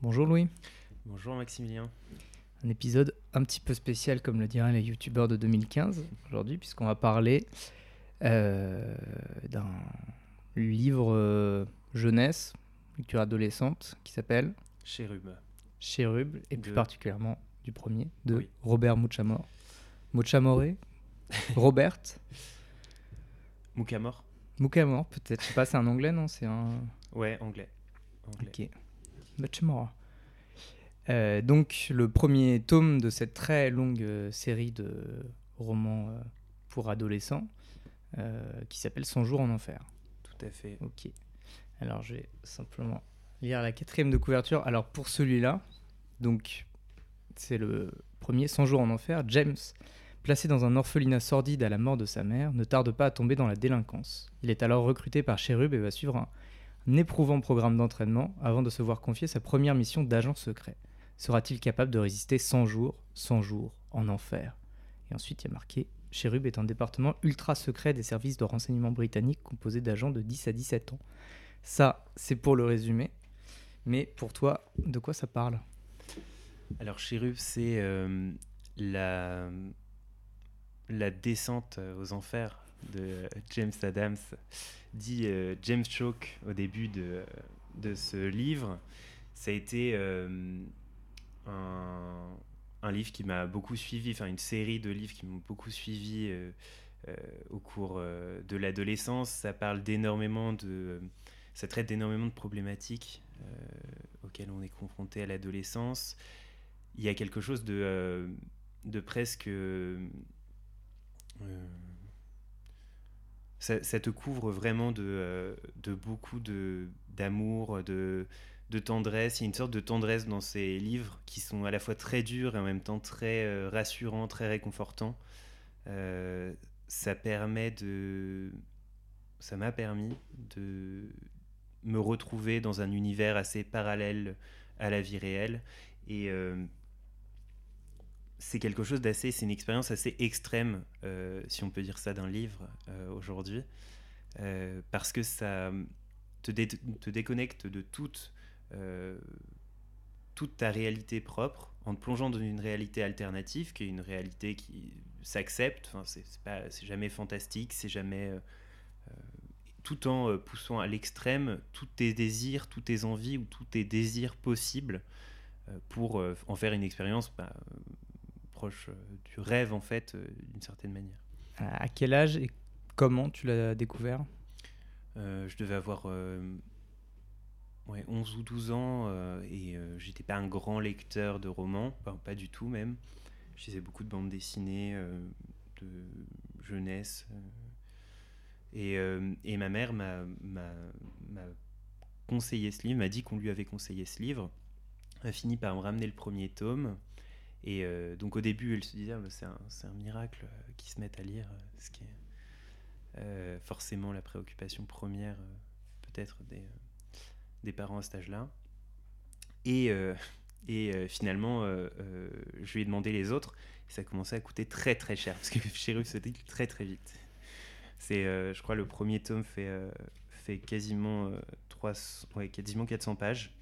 Bonjour Louis. Bonjour Maximilien. Un épisode un petit peu spécial, comme le diraient les youtubeurs de 2015 aujourd'hui, puisqu'on va parler euh, d'un livre euh, jeunesse, lecture adolescente, qui s'appelle Chérub. Chérub, et plus particulièrement du premier, de Oui. Robert Muchamore. Muchamore Robert? Moukamor Muchamore, peut-être. Je sais pas, c'est un anglais, non? C'est un. Ouais, anglais. Anglais. Ok. Euh, donc, le premier tome de cette très longue euh, série de romans euh, pour adolescents qui s'appelle 100 jours en enfer. Tout à fait. Ok. Alors, je vais simplement lire la quatrième de couverture. Alors, pour celui-là, donc, c'est le premier 100 jours en enfer. James, placé dans un orphelinat sordide à la mort de sa mère, ne tarde pas à tomber dans la délinquance. Il est alors recruté par Cherub et va suivre un éprouvant programme d'entraînement avant de se voir confier sa première mission d'agent secret. Sera-t-il capable de résister 100 jours, 100 jours en enfer? Et ensuite, il y a marqué Cherub est un département ultra secret des services de renseignement britanniques composé d'agents de 10 à 17 ans. Ça, c'est pour le résumé. Mais pour toi, de quoi ça parle? Alors Chérub, c'est euh, la descente aux enfers de James Adams, dit euh, James Chalk au début de, de ce livre. Ça a été euh, un, un livre qui m'a beaucoup suivi, enfin une série de livres qui m'ont beaucoup suivi euh, euh, au cours euh, de l'adolescence. Ça parle d'énormément de... Ça traite d'énormément de problématiques euh, auxquelles on est confronté à l'adolescence. Il y a quelque chose de, euh, de presque... euh, euh, ça, te couvre vraiment de, euh, beaucoup d'amour, de, tendresse. Il y a une sorte de tendresse dans ces livres qui sont à la fois très durs et en même temps très euh, rassurants, très réconfortants. Euh, ça permet de... Ça m'a permis de me retrouver dans un univers assez parallèle à la vie réelle. Et c'est quelque chose d'assez... C'est une expérience assez extrême, euh, si on peut dire ça d'un livre euh, aujourd'hui. Euh, parce que ça te, te déconnecte de toute, toute ta réalité propre en te plongeant dans une réalité alternative qui est une réalité qui s'accepte. Enfin, c'est jamais fantastique, c'est jamais. tout en poussant à l'extrême tous tes désirs, tous tes envies ou tous tes désirs possibles pour en faire une expérience bah, proche euh, du rêve en fait euh, d'une certaine manière. À quel âge et comment tu l'as découvert? Euh, je devais avoir ouais, 11 ou 12 ans et j'étais pas un grand lecteur de romans, pas, pas du tout même. Je lisais beaucoup de bandes dessinées, de jeunesse. et, euh, et ma mère m'a conseillé ce livre, m'a dit qu'on lui avait conseillé ce livre. A fini par me ramener le premier tome. Et euh, donc au début, elle se disait, Ah, bah, c'est un, miracle euh, qu'ils se mettent à lire, euh, ce qui est euh, forcément la préoccupation première peut-être des, des parents à cet âge-là. Et, et finalement, je lui ai demandé les autres, et ça commençait à coûter très très cher, parce que Chérub se dit très très vite. C'est, je crois, le premier tome fait, fait quasiment, euh, 300 ouais, quasiment 400 pages,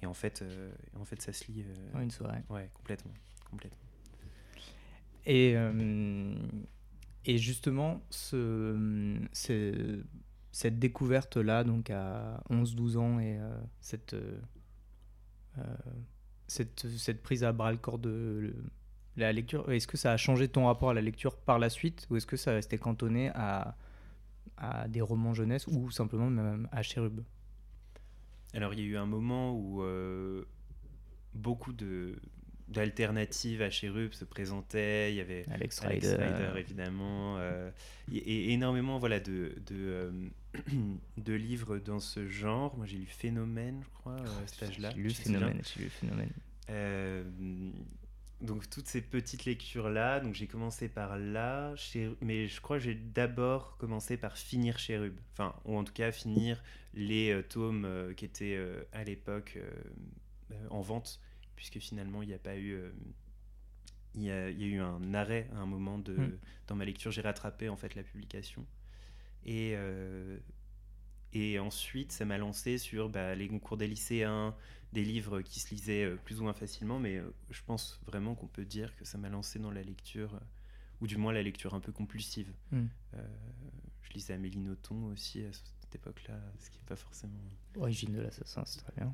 et en fait, euh, en fait ça se lit euh, en une soirée ouais, complètement. Complètement. Et, euh, et justement, ce, ce- cette découverte-là, donc à 11-12 ans, et euh, cette, euh, cette, cette prise à bras le corps de la lecture, est-ce que ça a changé ton rapport à la lecture par la suite, ou est-ce que ça restait cantonné à, à des romans jeunesse, ou simplement même à Cherub Alors, il y a eu un moment où beaucoup de d'alternatives à Cherub se présentaient. Il y avait Alex Alex Rider, Rider, évidemment, euh, et, et énormément voilà de de, euh, de livres dans ce genre. Moi, j'ai lu Phénomène, je crois, à cet âge-là. J'ai lu Phénomène, j'ai lu Phénomène. Euh, donc toutes ces petites lectures là, donc j'ai commencé par là, chez- mais je crois que j'ai d'abord commencé par finir Cherub, enfin ou en tout cas finir les euh, tomes euh, qui étaient euh, à l'époque euh, euh, en vente, puisque finalement il n'y a pas eu, euh, il y, a, il y a eu un arrêt à un moment de, Mm. dans ma lecture, j'ai rattrapé en fait la publication et euh, et ensuite ça m'a lancé sur bah, les concours des lycéens, des livres qui se lisaient plus ou moins facilement, mais je pense vraiment qu'on peut dire que ça m'a lancé dans la lecture, ou du moins la lecture un peu compulsive. Hmm. je lisais Amélie Nothomb aussi à cette époque-là, ce qui n'est pas forcément. Origine de l'assassin, c'est très bien.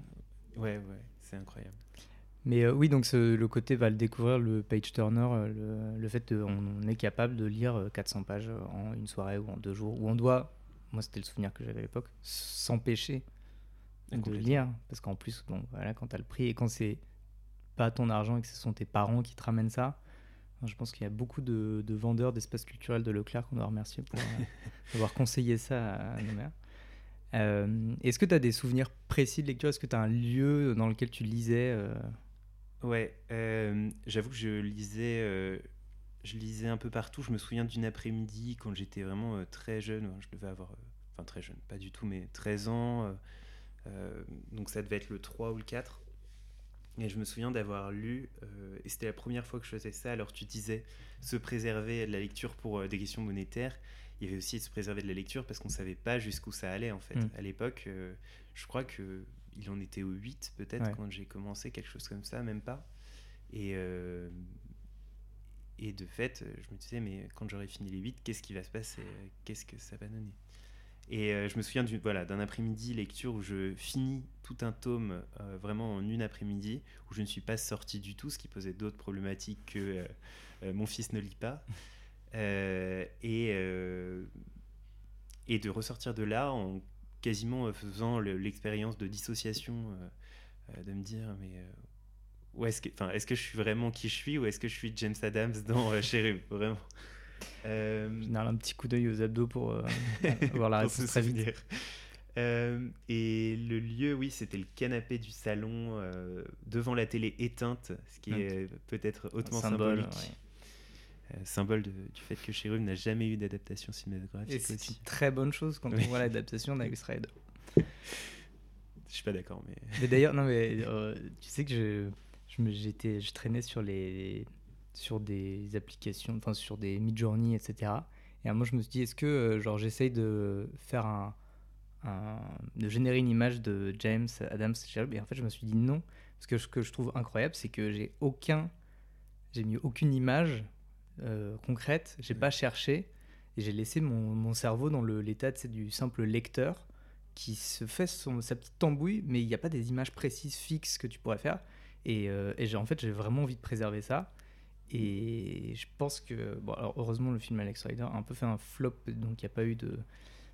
Ouais, ouais, c'est incroyable. Mais oui, donc le côté va le découvrir, le page turner, le, le, fait qu'on est capable de lire 400 pages en une soirée ou en deux jours, où on doit, moi c'était le souvenir que j'avais à l'époque, s'empêcher de lire, parce qu'en plus, bon, voilà, quand tu as le prix et quand c'est pas ton argent et que ce sont tes parents qui te ramènent ça, je pense qu'il y a beaucoup de, vendeurs d'espaces culturels de Leclerc qu'on doit remercier pour euh, avoir conseillé ça à nos mères. Euh, est-ce que tu as des souvenirs précis de lecture? Est-ce que tu as un lieu dans lequel tu lisais euh? Ouais, j'avoue que je lisais, je lisais un peu partout. Je me souviens d'une après-midi quand j'étais vraiment très jeune. Je devais avoir, enfin très jeune, pas du tout, mais 13 ans. Euh, donc ça devait être le 3 ou le 4. Et je me souviens d'avoir lu, euh, et c'était la première fois que je faisais ça, alors tu disais se préserver de la lecture pour euh, des questions monétaires. Il y avait aussi se préserver de la lecture parce qu'on ne savait pas jusqu'où ça allait en fait. Mm. À l'époque, je crois qu'il en était au 8 peut-être quand j'ai commencé, quelque chose comme ça, même pas. Et, et de fait, je me disais, mais quand j'aurai fini les 8, qu'est-ce qui va se passer Qu'est-ce que ça va donner? Et euh, je me souviens d'un voilà, après-midi lecture où je finis tout un tome euh, vraiment en une après-midi, où je ne suis pas sorti du tout, ce qui posait d'autres problématiques que euh, mon fils ne lit pas. et, et de ressortir de là en quasiment faisant l'expérience de dissociation, de me dire, mais est-ce que, est que je suis vraiment qui je suis ou est-ce que je suis James Adams dans Cherub Vraiment. Euh, un petit coup d'œil aux abdos pour euh, voir la réponse très vite. Euh, et le lieu, oui, c'était le canapé du salon euh, devant la télé éteinte, ce qui est peut-être hautement symbolique. Symbole du fait que Cherub n'a jamais eu d'adaptation cinématographique. c'est une très bonne chose quand on voit l'adaptation d'Alex Rider. Je suis pas d'accord, mais. mais d'ailleurs, non, mais tu sais que je, je, j'étais, je traînais sur les, sur des applications, enfin sur des mid-journey, etc. Et moi, je me suis dit, est-ce que euh, genre j'essaye de faire un, de générer une image de James Adams Et en fait, je me suis dit non, parce que ce que je trouve incroyable, c'est que j'ai aucun, j'ai mis aucune image euh, concrète, j'ai pas cherché, et j'ai laissé mon, mon, cerveau dans l'état du simple lecteur qui se fait son, sa petite tambouille, mais il n'y a pas des images précises, fixes que tu pourrais faire. Et, euh, et en fait, j'ai vraiment envie de préserver ça. Et je pense que, bon, alors heureusement, le film Alex Rider a un peu fait un flop, donc il n'y a pas eu de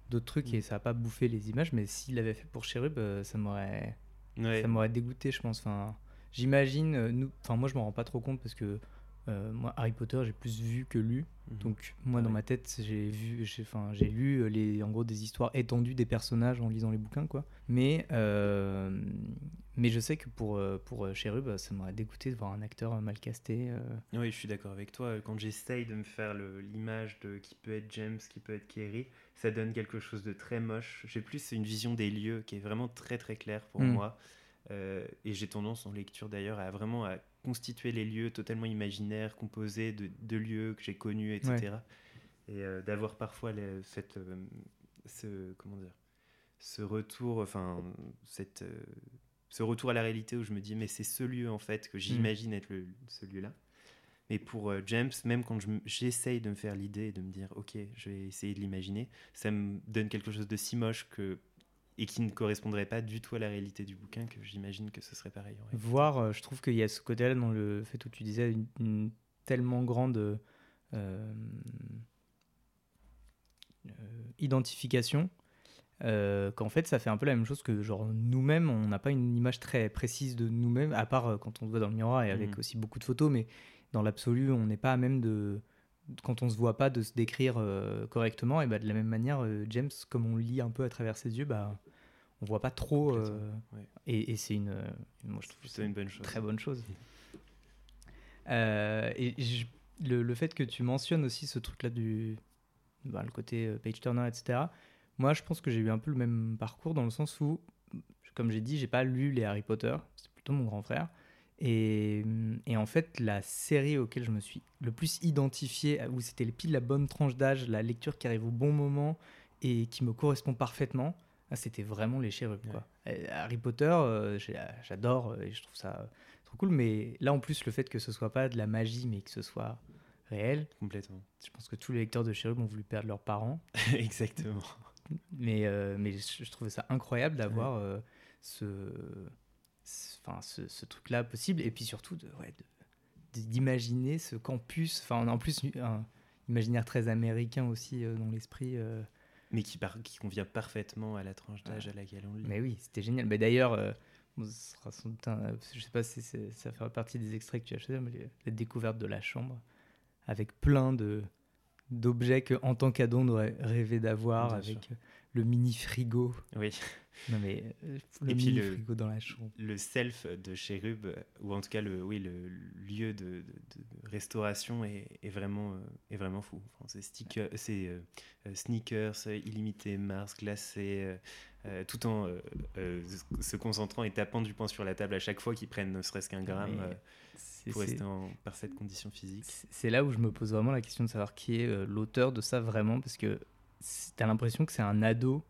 d'autres trucs et mm. ça n'a pas bouffé les images. Mais s'il l'avait fait pour Cherub, euh, ça m'aurait ça m'aurait dégoûté, je pense. Enfin, j'imagine, nous, enfin moi je m'en rends pas trop compte parce que euh, moi, Harry Potter, j'ai plus vu que lu. Mhm. Donc, moi, dans ma tête, j'ai vu, enfin, j'ai lu les, en gros des histoires étendues des personnages en lisant les bouquins, quoi. Mais, euh, mais je sais que pour euh, pour Cherub, ça m'aurait dégoûté de voir un acteur mal casté. Oui, je suis d'accord avec toi. Quand j'essaye de me faire l'image de qui peut être James, qui peut être Kerry, ça donne quelque chose de très moche. J'ai plus une vision des lieux qui est vraiment très très claire pour mm. moi. et j'ai tendance en lecture d'ailleurs à vraiment à constituer les lieux totalement imaginaires, composés de, lieux que j'ai connus, etc. Et euh, d'avoir parfois cette, euh, ce, comment dire, ce retour, enfin, cette, euh, ce retour à la réalité où je me dis, mais c'est ce lieu en fait que j'imagine mm. être le, ce lieu-là. Mais pour James, même quand j'essaye de me faire l'idée et de me dire, ok, je vais essayer de l'imaginer, ça me donne quelque chose de si moche que et qui ne correspondrait pas du tout à la réalité du bouquin, que j'imagine que ce serait pareil. Voir, euh, je trouve qu'il y a ce côté-là dans le fait où tu disais une, tellement grande euh, euh, identification qu'en fait ça fait un peu la même chose que genre nous-mêmes, on n'a pas une image très précise de nous-mêmes, à part quand on se voit dans le miroir et avec mm. aussi beaucoup de photos, mais dans l'absolu, on n'est pas à même de quand on se voit pas de se décrire correctement et bah, de la même manière James comme on lit un peu à travers ses yeux bah on voit pas trop. Euh, et, c'est une, moi je trouve c'est une bonne chose. très bonne chose. Euh, et le, le, fait que tu mentionnes aussi ce truc-là du, bah, le côté euh, page turner, etc. Moi, je pense que j'ai eu un peu le même parcours dans le sens où, comme j'ai dit, j'ai pas lu les Harry Potter. C'est plutôt mon grand frère. Et, et, en fait, la série auquel je me suis le plus identifié, où c'était pile la bonne tranche d'âge, la lecture qui arrive au bon moment et qui me correspond parfaitement, Ah, c'était vraiment les chérubs. Quoi. Harry Potter, euh, j'adore euh, et je trouve ça trop cool. Mais là, en plus, le fait que ce soit pas de la magie, mais que ce soit réel, Complètement. je pense que tous les lecteurs de chérubs ont voulu perdre leurs parents. Exactement. Mais, euh, mais je, je trouvais ça incroyable d'avoir euh, ce- enfin, ce, ce truc-là possible. Et puis surtout, de, ouais, d'imaginer ce campus. Enfin, on a en plus un imaginaire très américain aussi euh, dans l'esprit. euh, Mais qui, par- qui convient parfaitement à la tranche d'âge à laquelle on lit. Mais oui, c'était génial. Mais d'ailleurs, euh, je sais pas si ça fera partie des extraits que tu as choisis, mais la découverte de la chambre avec plein de d'objets que en tant qu'ado on aurait rêvé d'avoir avec sûr. Le mini frigo. Oui. Non mais euh, le Et puis mini le- frigo dans la chambre. le self de Chérub, euh, ou en tout cas le, oui, le lieu de, de- de restauration est, est vraiment, euh, est vraiment fou. Enfin, c'est sticker- c'est, euh, sneakers, illimité, Mars, glacé, tout en se concentrant et tapant du poing sur la table à chaque fois qu'ils prennent ne serait-ce qu'un gramme pour rester en parfaite condition physique. c'est là où je me pose vraiment la question de savoir qui est l'auteur de ça vraiment parce que t'as l'impression que c'est un ado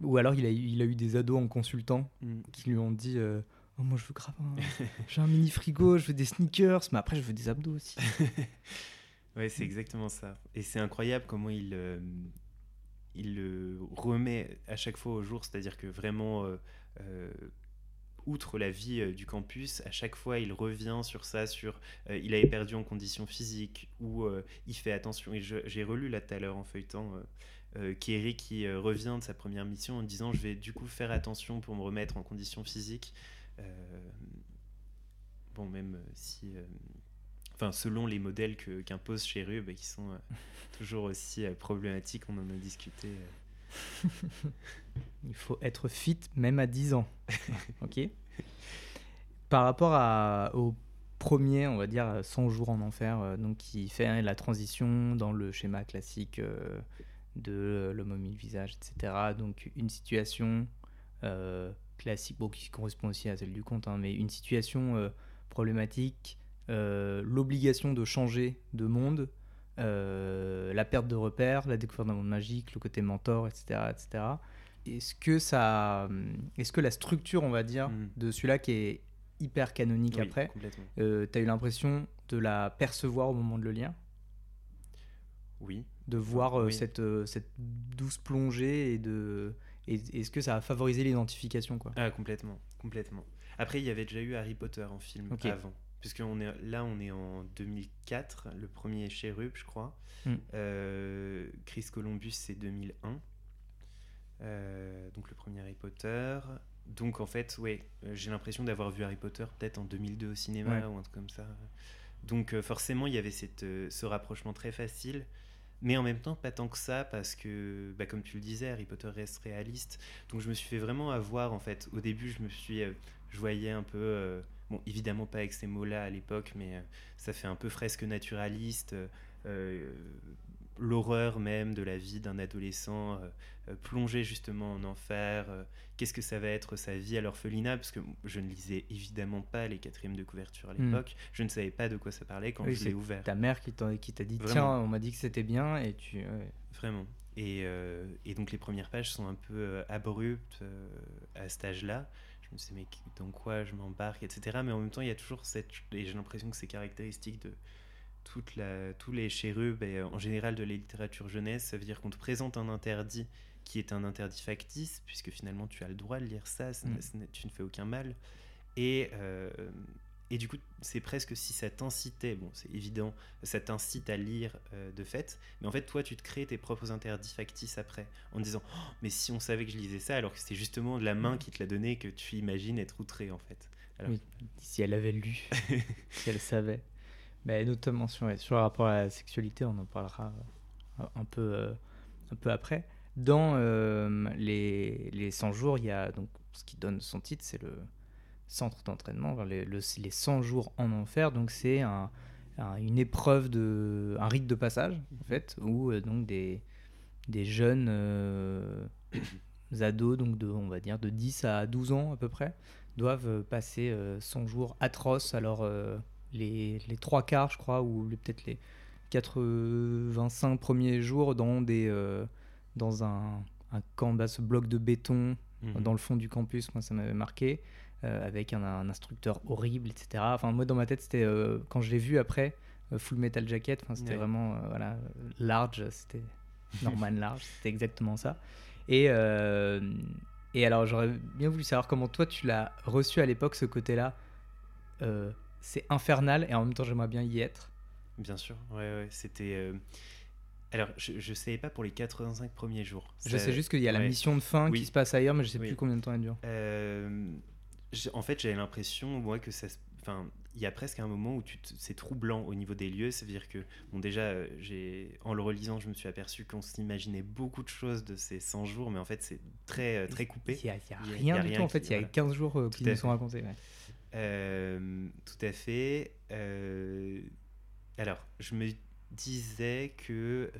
ou alors il a, eu- il a eu des ados en consultant Mm. qui lui ont dit euh, oh, moi je veux grave un- j'ai un mini frigo je veux des sneakers mais après je veux des abdos aussi Ouais, c'est exactement ça. Et c'est incroyable comment il, euh, il le remet à chaque fois au jour. C'est-à-dire que vraiment, euh, outre la vie euh, du campus, à chaque fois, il revient sur ça, sur euh, il avait perdu en conditions physiques, ou euh, il fait attention. Et j'ai relu là tout à l'heure en feuilletant. Kerry qui revient de sa première mission en disant je vais du coup faire attention pour me remettre en conditions physiques Euh, bon même si enfin selon les modèles qu'impose Cherub et qui sont toujours aussi problématiques, on en a discuté. il faut être fit même à 10 ans. Ok. Par rapport à, au premier on va dire 100 jours en enfer euh, donc qui fait hein, la transition dans le schéma classique euh, de l'homme au mille visages etc donc une situation euh, classique bon, qui correspond aussi à celle du conte hein, mais une situation problématique l'obligation de changer de monde euh, la perte de repères, la découverte d'un monde magique, le côté mentor, etc., etc. Est-ce que ça, est-ce que la structure, on va dire, Mm. de celui-là qui est hyper canonique Oui, après, euh, t'as eu l'impression de la percevoir au moment de le lire, Oui. de voir euh, oui. cette, euh, cette douce plongée et de, est-ce que ça a favorisé l'identification, quoi? Ah, complètement, complètement. Après, il y avait déjà eu Harry Potter en film avant. Puisque on est, là, on est en 2004, le premier Cherub, je crois. Mm. Euh, Chris Columbus, c'est 2001. Euh, donc le premier Harry Potter. Donc en fait, ouais, euh, j'ai l'impression d'avoir vu Harry Potter peut-être en 2002 au cinéma Ouais. ou un truc comme ça. Donc euh, forcément, il y avait cette, ce rapprochement très facile. Mais en même temps, pas tant que ça, parce que, bah, comme tu le disais, Harry Potter reste réaliste. Donc je me suis fait vraiment avoir, en fait. Au début, je me suis... je voyais un peu... bon, évidemment pas avec ces mots-là à l'époque, mais euh, ça fait un peu fresque naturaliste. euh, euh, L'horreur même de la vie d'un adolescent euh, plongé justement en enfer. euh, Qu'est-ce que ça va être sa vie à l'orphelinat? Parce que je ne lisais évidemment pas les quatrièmes de couverture à Hmm. l'époque. Je ne savais pas de quoi ça parlait quand Oui, je l'ai ouvert. Ta mère qui t'a dit, Vraiment. tiens, on m'a dit que c'était bien, et tu... ouais. Vraiment. Et, et donc les premières pages sont un peu abruptes à cet âge-là. Je me dit, mais dans quoi je m'embarque, etc. Mais en même temps, il y a toujours cette... Et j'ai l'impression que c'est caractéristique de toute la, tous les chérubes et euh, en général de la littérature jeunesse. Ça veut dire qu'on te présente un interdit qui est un interdit factice, puisque finalement tu as le droit de lire ça, Mm. tu ne fais aucun mal. Et, euh, et du coup, c'est presque si ça t'incitait, bon, c'est évident, ça t'incite à lire euh, de fait, mais en fait, toi, tu te crées tes propres interdits factices après, en disant, Oh, mais si on savait que je lisais ça, alors que c'était justement de la main qui te l'a donné que tu imagines être outré, en fait. Alors- Oui, si elle avait lu, si elle savait. Mais notamment sur, sur le rapport à la sexualité, on en parlera euh, un peu, euh, un peu après. Dans euh, les, les 100 jours, il y a donc ce qui donne son titre, c'est le centre d'entraînement, les, le- les 100 jours en enfer. Donc c'est un, un- une épreuve de, un rite de passage en fait, où euh, donc des, des jeunes euh, ados, donc de, on va dire de 10 à 12 ans à peu près, doivent euh, passer euh, 100 jours atroces. Alors, les, les trois quarts, je crois, ou peut-être les 85 premiers jours dans, des, dans un, un camp, bah, ce bloc de béton Mhm. dans le fond du campus, moi ça m'avait marqué, euh, avec un, un instructeur horrible, etc. Enfin, moi dans ma tête, c'était euh, quand je l'ai vu après, euh, Full Metal Jacket, c'était Ouais. vraiment voilà, large, c'était Norman Large, c'était exactement ça. Et, et alors j'aurais bien voulu savoir comment toi tu l'as reçu à l'époque, ce côté-là. C'est infernal et en même temps j'aimerais bien y être. Bien sûr, ouais, ouais, c'était. Alors, je, je savais pas pour les 85 premiers jours. Je sais juste qu'il y a la mission de fin Oui. qui se passe ailleurs, mais je sais Oui. plus combien de temps elle dure. Euh, en fait, j'avais l'impression, moi, que ça. Enfin, il y a presque un moment où c'est troublant au niveau des lieux. C'est-à-dire que, bon, déjà, euh, j'ai, en le relisant, je me suis aperçu qu'on s'imaginait beaucoup de choses de ces 100 jours, mais en fait, c'est très, euh, très coupé. Il y a, rien du rien tout en fait, il y a voilà. 15 jours euh, qui nous sont racontés. ouais. Euh, tout à fait. Euh, alors, je me disais que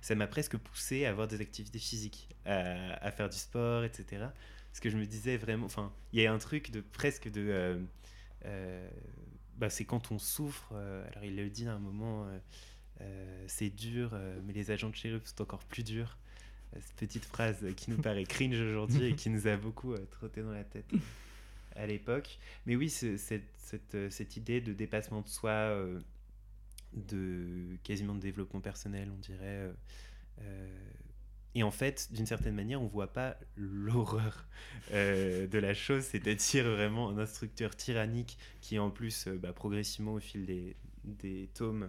ça m'a presque poussé à avoir des activités physiques, à, à faire du sport, etc. Parce que je me disais vraiment, enfin, il y a un truc de presque de, euh, euh, bah, c'est quand on souffre. euh, alors il le dit à un moment, euh, euh, c'est dur, mais les agents de shérif sont encore plus durs. Cette petite phrase qui nous paraît cringe aujourd'hui et qui nous a beaucoup trotté dans la tête à l'époque. Mais oui, ce- cette, cette, cette idée de dépassement de soi, de quasiment de développement personnel, on dirait. euh, et en fait, d'une certaine manière, on voit pas l'horreur euh, de la chose, c'est-à-dire vraiment un instructeur tyrannique qui, en plus, euh, bah, progressivement au fil des, des tomes,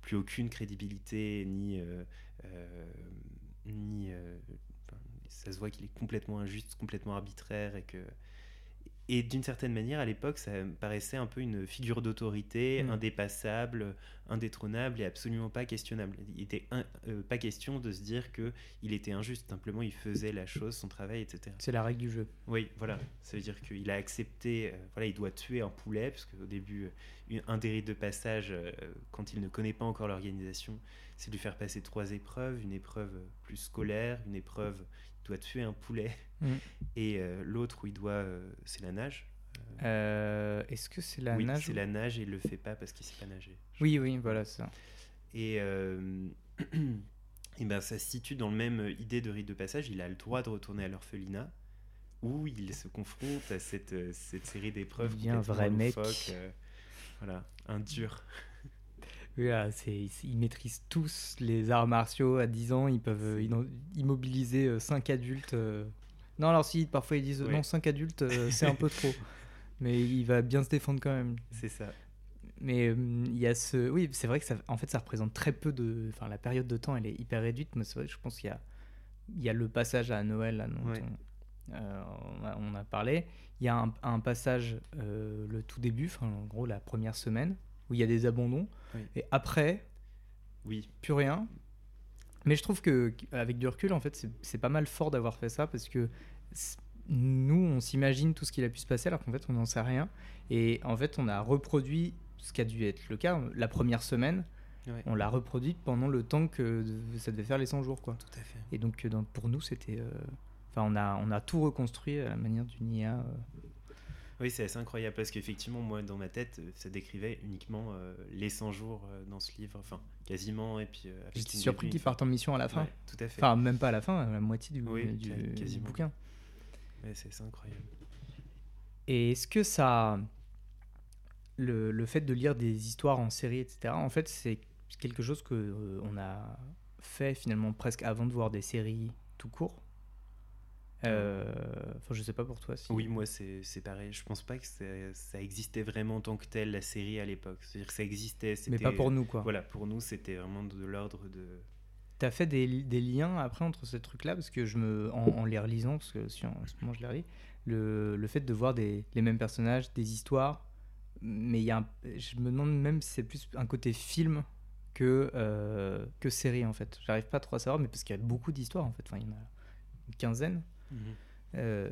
plus aucune crédibilité ni euh, ça se voit qu'il est complètement injuste, complètement arbitraire et que et d'une certaine manière, à l'époque, ça me paraissait un peu une figure d'autorité, Mm. indépassable, indétrônable et absolument pas questionnable. Il était un- euh, pas question de se dire que il était injuste. Simplement, il faisait la chose, son travail, etc. C'est la règle du jeu. Oui, voilà. Ça veut dire qu'il a accepté. euh, voilà, il doit tuer un poulet parce qu'au début, euh, une- un des rites de passage, euh, quand il ne connaît pas encore l'organisation, c'est de lui faire passer trois épreuves une épreuve plus scolaire, une épreuve doit tuer un poulet, Mm. et euh, l'autre où il doit, euh, c'est la nage. Euh, Est-ce que c'est la oui, nage c'est ou- la nage et il le fait pas parce qu'il sait pas nager. Oui, oui, voilà ça. Et, et ben, ça se situe dans le même idée de rite de passage. Il a le droit de retourner à l'orphelinat où il se confronte à cette, cette série d'épreuves. Il devient un complètement vrai mec. euh, voilà, un dur. Ah, ils maîtrisent tous les arts martiaux à 10 ans. Ils peuvent euh, immobiliser 5 adultes. euh. Non, alors si, parfois ils disent non, 5 adultes, euh, c'est un peu trop. Mais il va bien se défendre quand même. C'est ça. Mais euh, il y a ce. Oui, c'est vrai que ça, en fait, ça représente très peu de. Enfin, la période de temps, elle est hyper réduite. Mais c'est vrai que je pense qu'il y a, il y a le passage à Noël, là, dont Ouais. on, euh, on a, on a parlé. Il y a un, un passage, euh, le tout début, enfin, en gros, la première semaine, où il y a des abandons. Oui. Et après, Oui, plus rien. Mais je trouve que avec du recul, en fait, c'est- pas mal fort d'avoir fait ça parce que nous, on s'imagine tout ce qu'il a pu se passer alors qu'en fait, on n'en sait rien. Et en fait, on a reproduit ce qui a dû être le cas la première semaine. Ouais. On l'a reproduit pendant le temps que ça devait faire les 100 jours, quoi. tout à fait. Et donc, euh, dans- pour nous, c'était. euh, Enfin, on a, on a tout reconstruit à la manière d'une IA. euh. Oui, c'est assez incroyable parce qu'effectivement, moi, dans ma tête, euh, ça décrivait uniquement euh, les 100 jours euh, dans ce livre, enfin, quasiment. Et puis, euh, J'étais surpris fin. partent en mission à la fin. Ouais, tout à fait. Enfin, même pas à la fin, à la moitié du, Oui, du- ca- du quasiment. bouquin. Ouais, c'est c'est incroyable. Et est-ce que ça. Le, le fait de lire des histoires en série, etc., en fait, c'est quelque chose que on a fait finalement presque avant de voir des séries tout court? Euh, Enfin, je sais pas pour toi. Si... Oui, moi, c'est pareil. Je pense pas que ça, existait vraiment en tant que tel, la série, à l'époque. C'est-à-dire que ça existait. mais pas pour nous, quoi. Voilà, pour nous, c'était vraiment de l'ordre de. T'as fait des, des liens après entre ces trucs-là? Parce que je me, en, en les relisant, parce que si en, en ce moment je les relis, le, le fait de voir des, les mêmes personnages, des histoires, mais il y a un- je me demande même si c'est plus un côté film que, euh, que série en fait. J'arrive pas trop à savoir, mais parce qu'il y a beaucoup d'histoires en fait. Enfin, il y en a une quinzaine. Euh,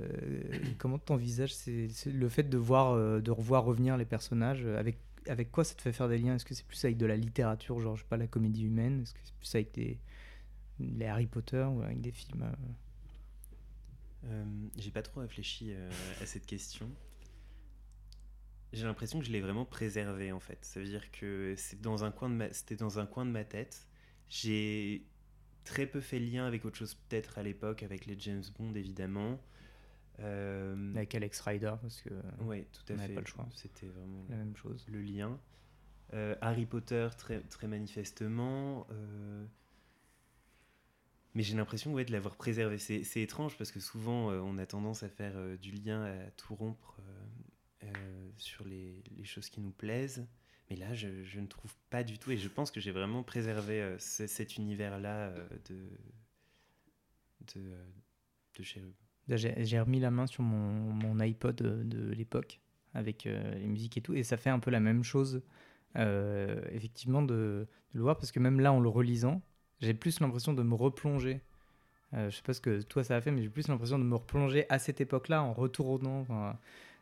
comment t'envisages le fait de voir, euh, de revoir revenir les personnages euh, avec avec quoi ça te fait faire des liens? Est-ce que c'est plus avec de la littérature, genre je sais pas la comédie humaine? Est-ce que c'est plus avec des les Harry Potter ou avec des films euh, J'ai pas trop réfléchi à cette question. J'ai l'impression que je l'ai vraiment préservé en fait. Ça veut dire que c'est dans un coin de ma... c'était dans un coin de ma tête. J'ai très peu fait lien avec autre chose, peut-être à l'époque, avec les James Bond, évidemment. Euh, Avec Alex Rider, parce que ouais, tout à on fait. pas le choix. C'était vraiment la même chose. le lien. Euh, Harry Potter, très, très manifestement. euh, Mais j'ai l'impression ouais, de l'avoir préservé. C'est étrange parce que souvent euh, on a tendance à faire euh, du lien, à tout rompre euh, euh, sur les, les choses qui nous plaisent. Mais là, je, ne trouve pas du tout. Et je pense que j'ai vraiment préservé euh, ce- cet univers-là euh, de, de, euh, de Cherub. Là, J'ai remis la main sur mon, iPod de, de l'époque avec euh, les musiques et tout, et ça fait un peu la même chose, euh, effectivement, de, le voir, parce que même là, en le relisant, j'ai plus l'impression de me replonger. Euh, je sais pas ce que toi ça a fait, mais j'ai plus l'impression de me replonger à cette époque-là en retournant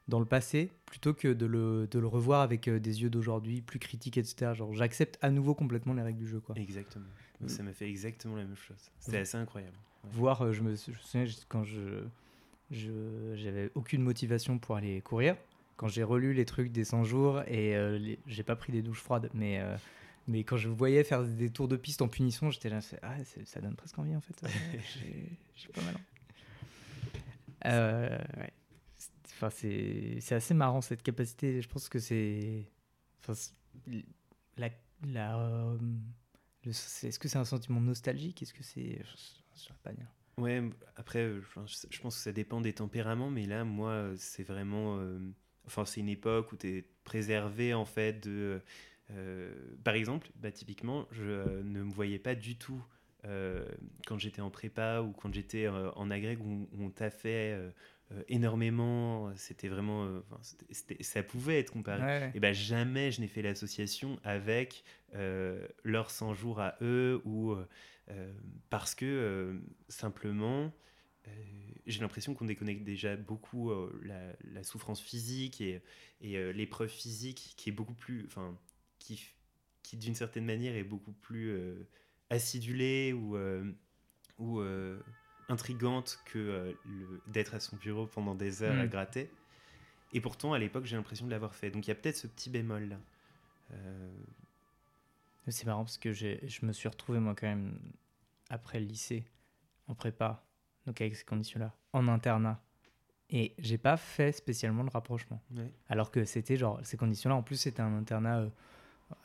dans le passé, plutôt que de le, de le revoir avec euh, des yeux d'aujourd'hui, plus critiques, etc. Genre, j'accepte à nouveau complètement les règles du jeu, quoi. Exactement. Ça m'a fait exactement la même chose. C'était assez incroyable. Ouais. voir euh, je me, je me souviens quand je j'avais aucune motivation pour aller courir quand j'ai relu les trucs des 100 jours et euh, j'ai pas pris des douches froides mais euh, mais quand je voyais faire des tours de piste en punition j'étais là ah, ça donne presque envie en fait j'ai j'ai pas mal euh, ouais. Enfin c'est assez marrant cette capacité je pense que c'est enfin la la euh, est-ce que c'est un sentiment nostalgique? Est-ce que c'est je, je saurais pas dire Ouais, après, je pense que ça dépend des tempéraments, mais là, moi, c'est vraiment. euh, Enfin, c'est une époque où tu es préservé, en fait, de. euh, par exemple, bah, typiquement, je euh, ne me voyais pas du tout quand j'étais en prépa ou quand j'étais en agrég où, où on taffait énormément. C'était vraiment. euh, ça pouvait être comparé. Ouais. Et ben jamais je n'ai fait l'association avec euh, leurs 100 jours à eux ou euh, euh, parce que euh, simplement euh, j'ai l'impression qu'on déconnecte déjà beaucoup euh, la, la souffrance physique et, et euh, l'épreuve physique qui est beaucoup plus enfin qui qui d'une certaine manière est beaucoup plus euh, acidulée ou euh, ou euh, intrigante que euh, le- d'être à son bureau pendant des heures à Mm. gratter et pourtant, à l'époque, j'ai l'impression de l'avoir fait. Donc il y a peut-être ce petit bémol là. Euh, C'est marrant parce que je me suis retrouvé moi quand même après le lycée en prépa, donc avec ces conditions-là, en internat. Et j'ai pas fait spécialement le rapprochement. ouais. Alors que c'était genre ces conditions-là. En plus, c'était un internat, euh,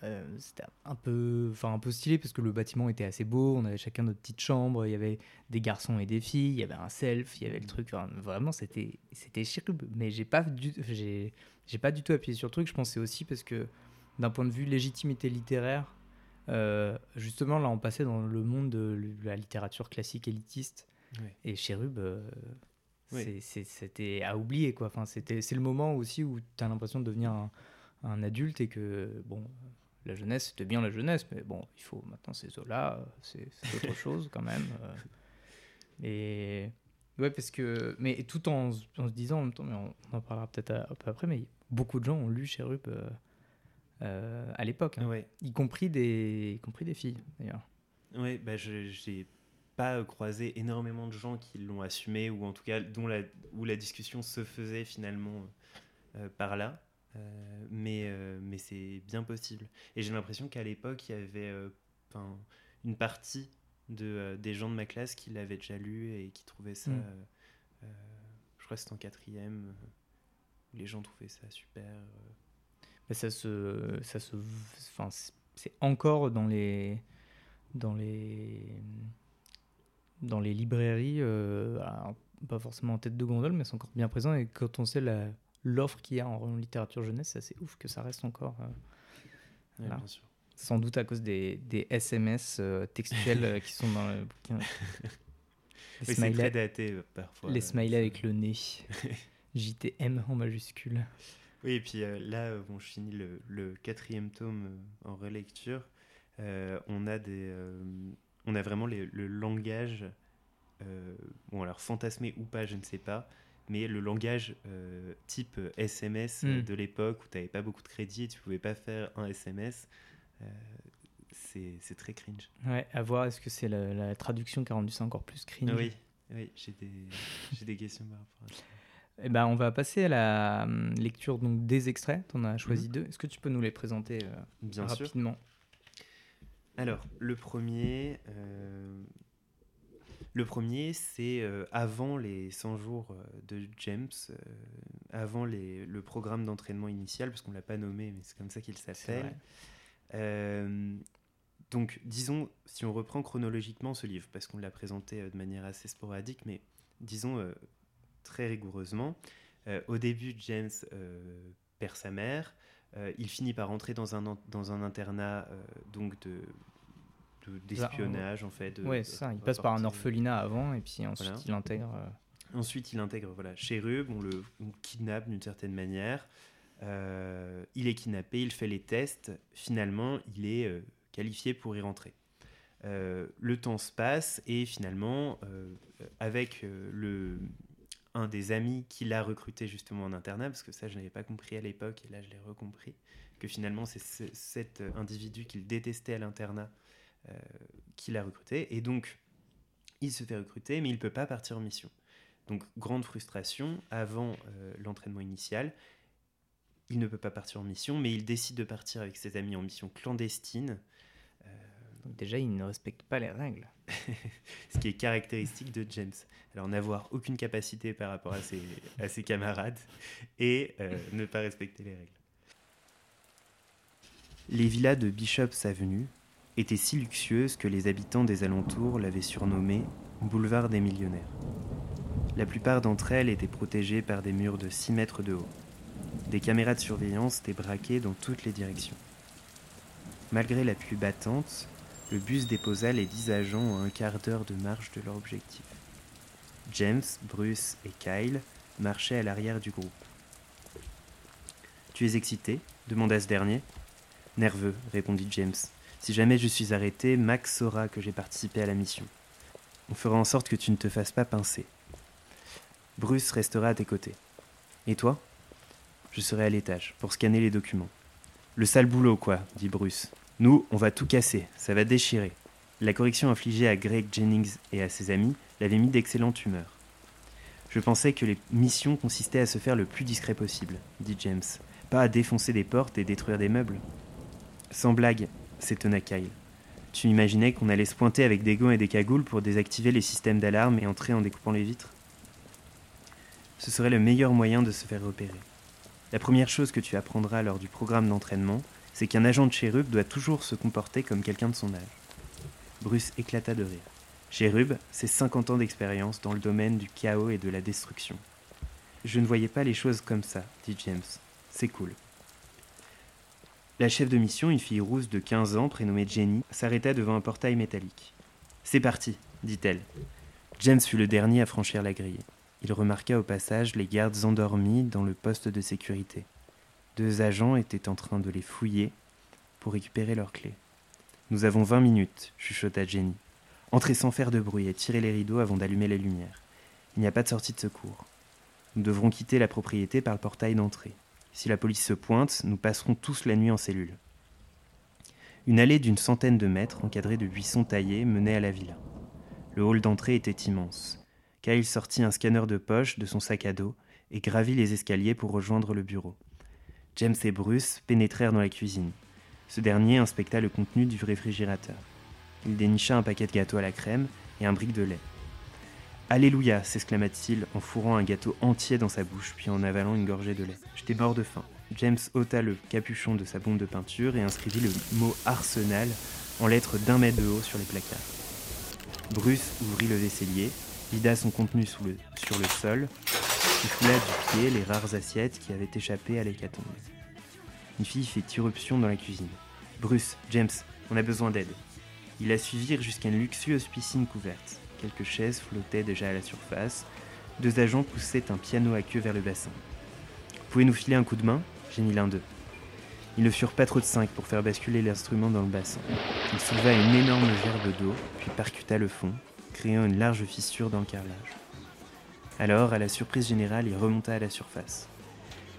euh, c'était un peu, enfin un peu stylé parce que le bâtiment était assez beau. On avait chacun notre petite chambre. Il y avait des garçons et des filles. Il y avait un self. Il y avait le truc. enfin, vraiment, c'était, c'était. Mais j'ai pas du, j'ai, j'ai pas du tout appuyé sur le truc. Je pensais aussi parce que d'un point de vue légitimité littéraire, euh, justement là, on passait dans le monde de la littérature classique élitiste. Et Chérub, euh, Oui. c'était à oublier. Quoi. Enfin, c'était, c'est le moment aussi où tu as l'impression de devenir un, un adulte et que, bon, la jeunesse, c'était bien la jeunesse, mais bon, il faut maintenant ces eaux-là, c'est, autre chose quand même. euh. Et ouais, parce que, mais tout en, se- en se disant en même temps, mais on, on en parlera peut-être un peu après, mais beaucoup de gens ont lu Chérub euh, euh, à l'époque, hein. Ouais. y, compris des, y compris des filles d'ailleurs. Ouais, bah je j'ai pas croisé énormément de gens qui l'ont assumé ou en tout cas dont la, où la discussion se faisait finalement euh, par là. Euh, mais euh, mais c'est bien possible. Et j'ai l'impression qu'à l'époque, il y avait euh, une partie de, des gens de ma classe qui l'avaient déjà lu et qui trouvaient ça. Mm. je crois que c'était en quatrième. les gens trouvaient ça super. Mais ça se, ça se, enfin, c'est- encore dans les, dans les, dans les librairies, alors, pas forcément en tête de gondole, mais c'est encore bien présent. Et quand on sait la, l'offre qu'il y a en littérature jeunesse, c'est assez ouf que ça reste encore. euh, Ouais, Voilà. bien sûr. sans doute à cause des, des SMS euh, textuels euh, qui sont dans le bouquin. Les Oui, smileys, daté parfois. les smileys avec le nez. JTM en majuscule. Oui, et puis euh, là, bon, je finis le, le quatrième tome euh, en relecture. Euh, on a des, on a vraiment les- le langage, bon alors fantasmé ou pas, je ne sais pas, mais le langage euh, type euh, SMS euh, Mm. de l'époque où tu n'avais pas beaucoup de crédit, et tu pouvais pas faire un SMS. euh, c'est très cringe. Ouais, à voir, est-ce que c'est la, la traduction qui a rendu ça encore plus cringe? Oui, oui j'ai des, des questions par rapport à ça. Eh ben, on va passer à la hum, lecture donc, des extraits. Tu en as choisi deux. Est-ce que tu peux nous les présenter euh, Bien sûr. rapidement? Alors, le premier, euh, Le premier, c'est euh, avant les 100 jours euh, de James, euh, avant les, le programme d'entraînement initial, parce qu'on ne l'a pas nommé, mais c'est comme ça qu'il s'appelle. Donc, disons, si on reprend chronologiquement ce livre, parce qu'on l'a présenté de manière assez sporadique, mais disons très rigoureusement, au début, James perd sa mère, euh, il finit par entrer dans un, an- dans un internat euh, donc de de- d'espionnage en fait. de- Ouais, ça. Il passe par un orphelinat avant et puis ensuite Voilà. il intègre. euh, Ensuite, il intègre voilà, Cherub, on le, on kidnappe d'une certaine manière. Euh, il est kidnappé, il fait les tests. Finalement, il est euh, qualifié pour y rentrer. Euh, le temps se passe et finalement, avec le, un des amis qui l'a recruté justement en internat, parce que ça, je n'avais pas compris à l'époque et là, je l'ai recompris, que finalement, c'est ce- cet individu qu'il détestait à l'internat qui l'a recruté. Et donc, il se fait recruter, mais il ne peut pas partir en mission. Donc, grande frustration avant euh, l'entraînement initial. Il ne peut pas partir en mission, mais il décide de partir avec ses amis en mission clandestine, donc déjà, il ne respecte pas les règles. ce qui est caractéristique de James. Alors, n'avoir aucune capacité par rapport à ses, à ses camarades et euh, ne pas respecter les règles. Les villas de Bishop's Avenue étaient si luxueuses que les habitants des alentours l'avaient surnommé Boulevard des millionnaires. La plupart d'entre elles étaient protégées par des murs de 6 mètres de haut. Des caméras de surveillance étaient braquées dans toutes les directions. Malgré la pluie battante, le bus déposa les 10 agents à un quart d'heure de marche de leur objectif. James, Bruce et Kyle marchaient à l'arrière du groupe. Tu es excité? demanda ce dernier. Nerveux, répondit James. Si jamais je suis arrêté, Max saura que j'ai participé à la mission. On fera en sorte que tu ne te fasses pas pincer. Bruce restera à tes côtés. Et toi? Je serai à l'étage pour scanner les documents. Le sale boulot, quoi, dit Bruce. Nous, on va tout casser, ça va déchirer. La correction infligée à Greg Jennings et à ses amis l'avait mis d'excellente humeur. Je pensais que les missions consistaient à se faire le plus discret possible, dit James, pas à défoncer des portes et détruire des meubles. Sans blague, s'étonna Kyle. Tu imaginais qu'on allait se pointer avec des gants et des cagoules pour désactiver les systèmes d'alarme et entrer en découpant les vitres? Ce serait le meilleur moyen de se faire repérer. La première chose que tu apprendras lors du programme d'entraînement, c'est qu'un agent de Cherub doit toujours se comporter comme quelqu'un de son âge. Bruce éclata de rire. Cherub, c'est 50 ans d'expérience dans le domaine du chaos et de la destruction. Je ne voyais pas les choses comme ça, dit James. C'est cool. La chef de mission, une fille rousse de 15 ans prénommée Jenny, s'arrêta devant un portail métallique. C'est parti, dit-elle. James fut le dernier à franchir la grille. Il remarqua au passage les gardes endormis dans le poste de sécurité. Deux agents étaient en train de les fouiller pour récupérer leurs clés. Nous avons vingt minutes, chuchota Jenny. Entrez sans faire de bruit et tirez les rideaux avant d'allumer les lumières. Il n'y a pas de sortie de secours. Nous devrons quitter la propriété par le portail d'entrée. Si la police se pointe, nous passerons tous la nuit en cellule. Une allée d'une centaine de mètres, encadrée de buissons taillés, menait à la villa. Le hall d'entrée était immense. Kyle sortit un scanner de poche de son sac à dos et gravit les escaliers pour rejoindre le bureau. James et Bruce pénétrèrent dans la cuisine. Ce dernier inspecta le contenu du réfrigérateur. Il dénicha un paquet de gâteaux à la crème et un brick de lait. Alléluia s'exclama-t-il en fourrant un gâteau entier dans sa bouche, puis en avalant une gorgée de lait. J'étais mort de faim. James ôta le capuchon de sa bombe de peinture et inscrivit le mot Arsenal en lettres d'un mètre de haut sur les placards. Bruce ouvrit le vaisselier, vida son contenu sur le sol, et foula du pied les rares assiettes qui avaient échappé à l'hécatombe. Une fille fit irruption dans la cuisine. Bruce, James, on a besoin d'aide. Ils la suivirent jusqu'à une luxueuse piscine couverte. Quelques chaises flottaient déjà à la surface. Deux agents poussaient un piano à queue vers le bassin. Pouvez nous filer un coup de main? Gémit l'un d'eux. Ils ne furent pas trop de cinq pour faire basculer l'instrument dans le bassin. Il souleva une énorme gerbe d'eau, puis percuta le fond, créant une large fissure dans le carrelage. Alors, à la surprise générale, il remonta à la surface.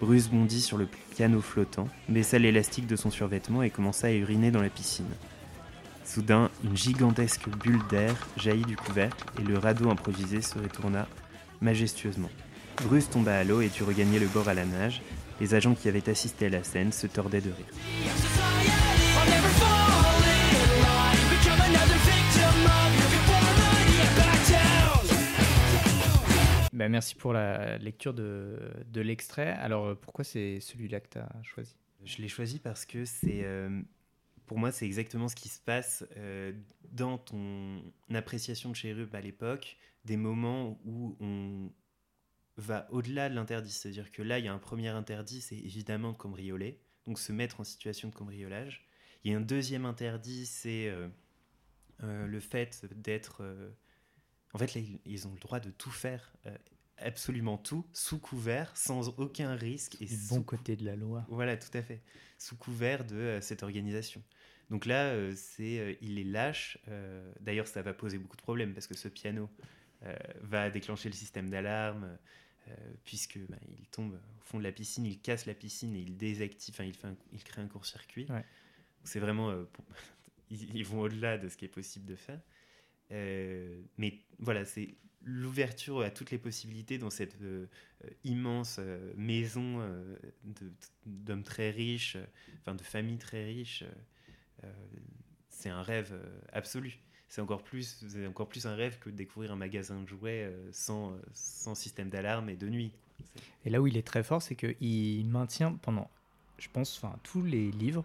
Bruce bondit sur le piano flottant, baissa l'élastique de son survêtement et commença à uriner dans la piscine. Soudain, une gigantesque bulle d'air jaillit du couvercle et le radeau improvisé se retourna majestueusement. Bruce tomba à l'eau et dut regagner le bord à la nage. Les agents qui avaient assisté à la scène se tordaient de rire. Bah, merci pour la lecture de, de l'extrait. Alors, euh, pourquoi c'est celui-là que tu as choisi? Je l'ai choisi parce que c'est, euh, pour moi, c'est exactement ce qui se passe euh, dans ton appréciation de Chérub à l'époque, des moments où on va au-delà de l'interdit. C'est-à-dire que là, il y a un premier interdit, c'est évidemment de cambrioler, donc se mettre en situation de cambriolage. Il y a un deuxième interdit, c'est euh, euh, le fait d'être... en fait, là, ils- ont le droit de tout faire, absolument tout, sous couvert, sans aucun risque. Et Du sous bon côté de la loi. voilà, tout à fait. Sous couvert de euh, cette organisation. Donc là, euh, c'est, euh, il est lâche. euh, D'ailleurs, ça va poser beaucoup de problèmes parce que ce piano va déclencher le système d'alarme, puisque bah, il tombe au fond de la piscine, il casse la piscine et il désactive, enfin, il, fait un- il crée un court-circuit. Ouais. C'est vraiment, pour- ils, vont au-delà de ce qui est possible de faire. Mais voilà, c'est l'ouverture à toutes les possibilités dans cette euh, euh, immense euh, maison euh, d'hommes très riches, enfin de familles très riches. c'est un rêve absolu. C'est encore plus, c'est encore plus un rêve que de découvrir un magasin de jouets sans, sans système d'alarme et de nuit. Et là où il est très fort, c'est qu'il maintient pendant, je pense, enfin, tous les livres,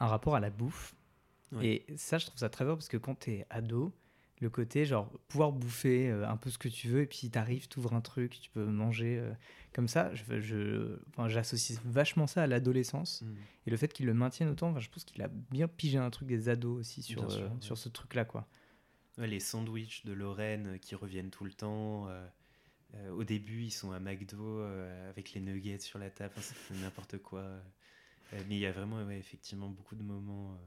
un rapport à la bouffe. Ouais. Et ça, je trouve ça très fort parce que quand t'es ado, le côté genre pouvoir bouffer euh, un peu ce que tu veux et puis t'arrives, t'ouvres un truc, tu peux manger euh, comme ça. Je, je, enfin, j'associe vachement ça à l'adolescence et le fait qu'il le maintienne autant. Enfin, je pense qu'il a bien pigé un truc des ados aussi sur sûr, euh, ouais. sur ce truc-là, quoi. Ouais, les sandwichs de Lorraine qui reviennent tout le temps. au début, ils sont à McDo avec les nuggets sur la table. Enfin, c'est n'importe quoi. Mais il y a vraiment, ouais, effectivement, beaucoup de moments.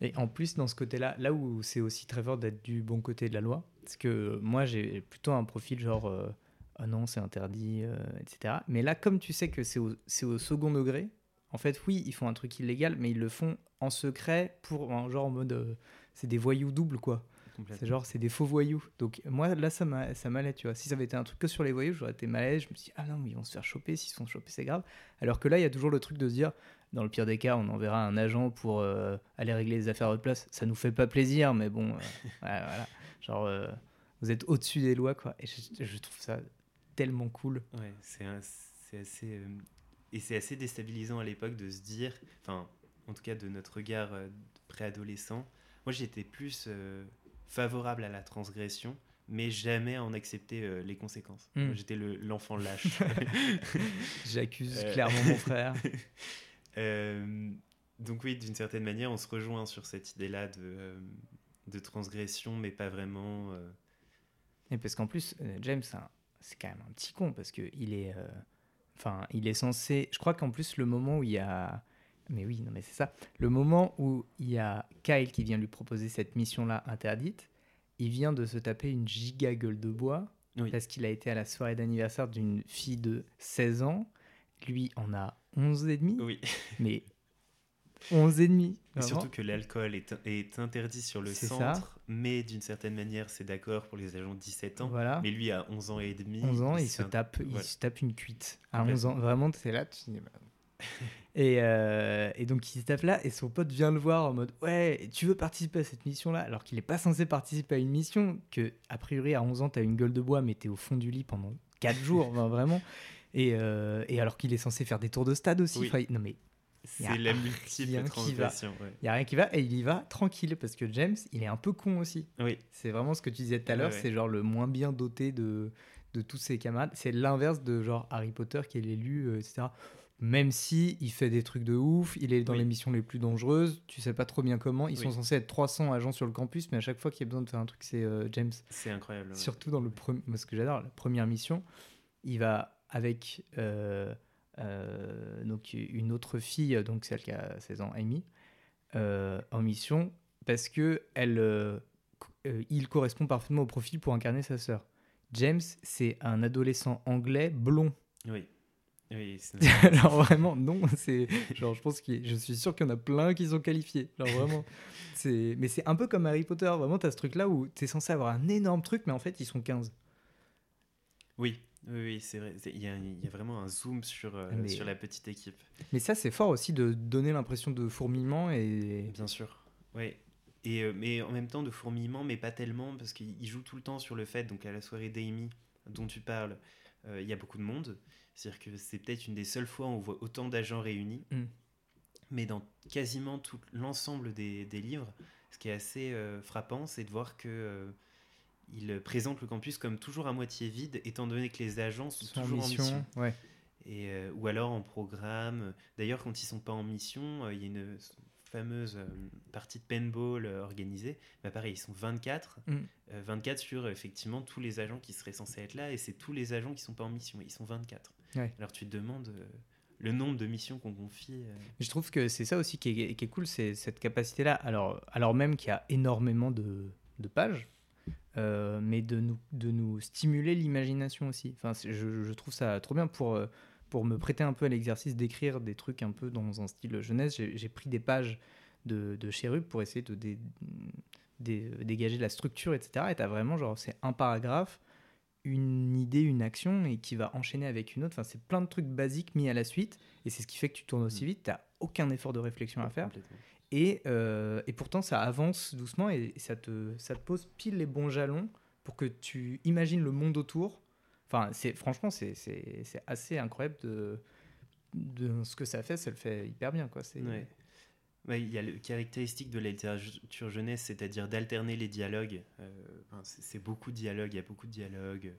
Et en plus, dans ce côté-là, là où c'est aussi très fort d'être du bon côté de la loi, parce que moi, j'ai plutôt un profil genre, euh, ah non, c'est interdit, euh, etc. Mais là, comme tu sais que c'est au, second degré, en fait, oui, ils font un truc illégal, mais ils le font en secret pour, en genre en mode, euh, c'est des voyous doubles, quoi. C'est genre, c'est des faux voyous. Donc, moi, là, ça m'a- ça m'allait, tu vois. Si ça avait été un truc que sur les voyous, j'aurais été mal à l'aise. Je me suis dit, ah non, mais ils vont se faire choper. S'ils se font choper, c'est grave. Alors que là, il y a toujours le truc de se dire, dans le pire des cas, on enverra un agent pour euh, aller régler les affaires à votre place. Ça nous fait pas plaisir, mais bon, euh, voilà. Genre, euh, vous êtes au-dessus des lois, quoi. Et je, je trouve ça tellement cool. Ouais, c'est assez. et c'est assez déstabilisant à l'époque de se dire, enfin, en tout cas de notre regard préadolescent. Moi, j'étais plus favorable à la transgression, mais jamais à en accepter euh, les conséquences. Mm. Moi, J'étais le- l'enfant lâche. J'accuse Euh. clairement mon frère. Euh, donc oui, d'une certaine manière, on se rejoint sur cette idée-là de, euh, de transgression, mais pas vraiment. euh, Et parce qu'en plus, James, c'est quand même un petit con parce que il est, enfin, il est censé. Je crois qu'en plus le moment où il y a, mais oui, non mais c'est ça, le moment où il y a Kyle qui vient lui proposer cette mission-là interdite, il vient de se taper une giga gueule de bois Oui. parce qu'il a été à la soirée d'anniversaire d'une fille de 16 ans. Lui en a 11 et demi, Oui. mais 11 et surtout que l'alcool est, est interdit sur le centre, ça. mais d'une certaine manière, c'est d'accord pour les agents de 17 ans. Voilà. Mais lui a 11 ans et demi. 11 ans, il, se un- tape, il se tape une cuite. À Complètement. 11 ans, vraiment, c'est là, tu dis, bah. et, euh, et donc, il se tape là, et son pote vient le voir en mode Ouais, tu veux participer à cette mission-là? Alors qu'il n'est pas censé participer à une mission, que, a priori, à 11 ans, tu as une gueule de bois, mais tu es au fond du lit pendant 4 jours, vraiment. Et, euh, et alors qu'il est censé faire des tours de stade aussi. Oui. Enfin, non, mais C'est la multiple qui va. transgression. ouais. il n'y a rien qui va, et il y va tranquille, parce que James, il est un peu con aussi. Oui, C'est vraiment ce que tu disais tout à l'heure, ouais. c'est genre le moins bien doté de, de tous ses camarades. C'est l'inverse de genre Harry Potter qui est l'élu, euh, etc. Même si il fait des trucs de ouf, il est dans Oui. les missions les plus dangereuses, tu sais pas trop bien comment. Ils sont censés être 300 agents sur le campus, mais à chaque fois qu'il y a besoin de faire un truc, c'est euh, James. c'est incroyable. Surtout dans le premier, ce que j'adore, la première mission, il va avec euh, euh, donc une autre fille, donc celle qui a 16 ans, Amy, euh, en mission parce que elle, il correspond parfaitement au profil pour incarner sa sœur. James, c'est un adolescent anglais blond. Oui. Oui, Alors vraiment, non, c'est genre je pense que je suis sûr qu'il y en a plein qui sont qualifiés. Genre vraiment, c'est mais c'est un peu comme Harry Potter. Vraiment, t'as ce truc là où t'es censé avoir un énorme truc, mais en fait ils sont 15. oui, oui, oui, c'est vrai. Il y, a, il y a vraiment un zoom sur, euh, Mais- sur la petite équipe. Mais ça, c'est fort aussi de donner l'impression de fourmillement et. Bien sûr. Oui. Et, euh, mais en même temps de fourmillement, mais pas tellement, parce qu'il il joue tout le temps sur le fait, donc à la soirée d'Amy, dont tu parles, euh, il y a beaucoup de monde. C'est-à-dire que c'est peut-être une des seules fois où on voit autant d'agents réunis. Mm. Mais dans quasiment tout l'ensemble des, des livres, ce qui est assez euh, frappant, c'est de voir que il présente le campus comme toujours à moitié vide, étant donné que les agents sont toujours en mission. ouais. Et, euh, ou alors en programme. D'ailleurs, quand ils sont pas en mission, euh, il y a une fameuse euh, partie de paintball organisée. Bah, pareil, ils sont 24. Mm. euh, 24 sur effectivement tous les agents qui seraient censés être là. Et c'est tous les agents qui sont pas en mission. Ils sont 24. Ouais. Alors tu te demandes le nombre de missions qu'on confie. euh, Je trouve que c'est ça aussi qui est, qui est cool, c'est cette capacité-là. Alors, alors même qu'il y a énormément de, de pages, euh, mais de nous, de nous stimuler l'imagination aussi. Enfin, je, je trouve ça trop bien pour, euh, pour me prêter un peu à l'exercice d'écrire des trucs un peu dans un style jeunesse. J'ai j'ai pris des pages de, de Cherub pour essayer de dé- dé- dégager la structure, etc. Et t'as vraiment, genre, c'est un paragraphe, une idée, une action, et qui va enchaîner avec une autre. Enfin, c'est plein de trucs basiques mis à la suite. Et c'est ce qui fait que tu tournes aussi vite. T'as aucun effort de réflexion à faire. Euh, et pourtant, ça avance doucement et ça te, ça te pose pile les bons jalons pour que tu imagines le monde autour. Enfin, franchement, c'est, assez incroyable de, de ce que ça fait. Ça le fait hyper bien. Quoi. Il y a le caractéristique de la littérature jeunesse, c'est-à-dire d'alterner les dialogues. Euh, c'est beaucoup de dialogues, il y a beaucoup de dialogues.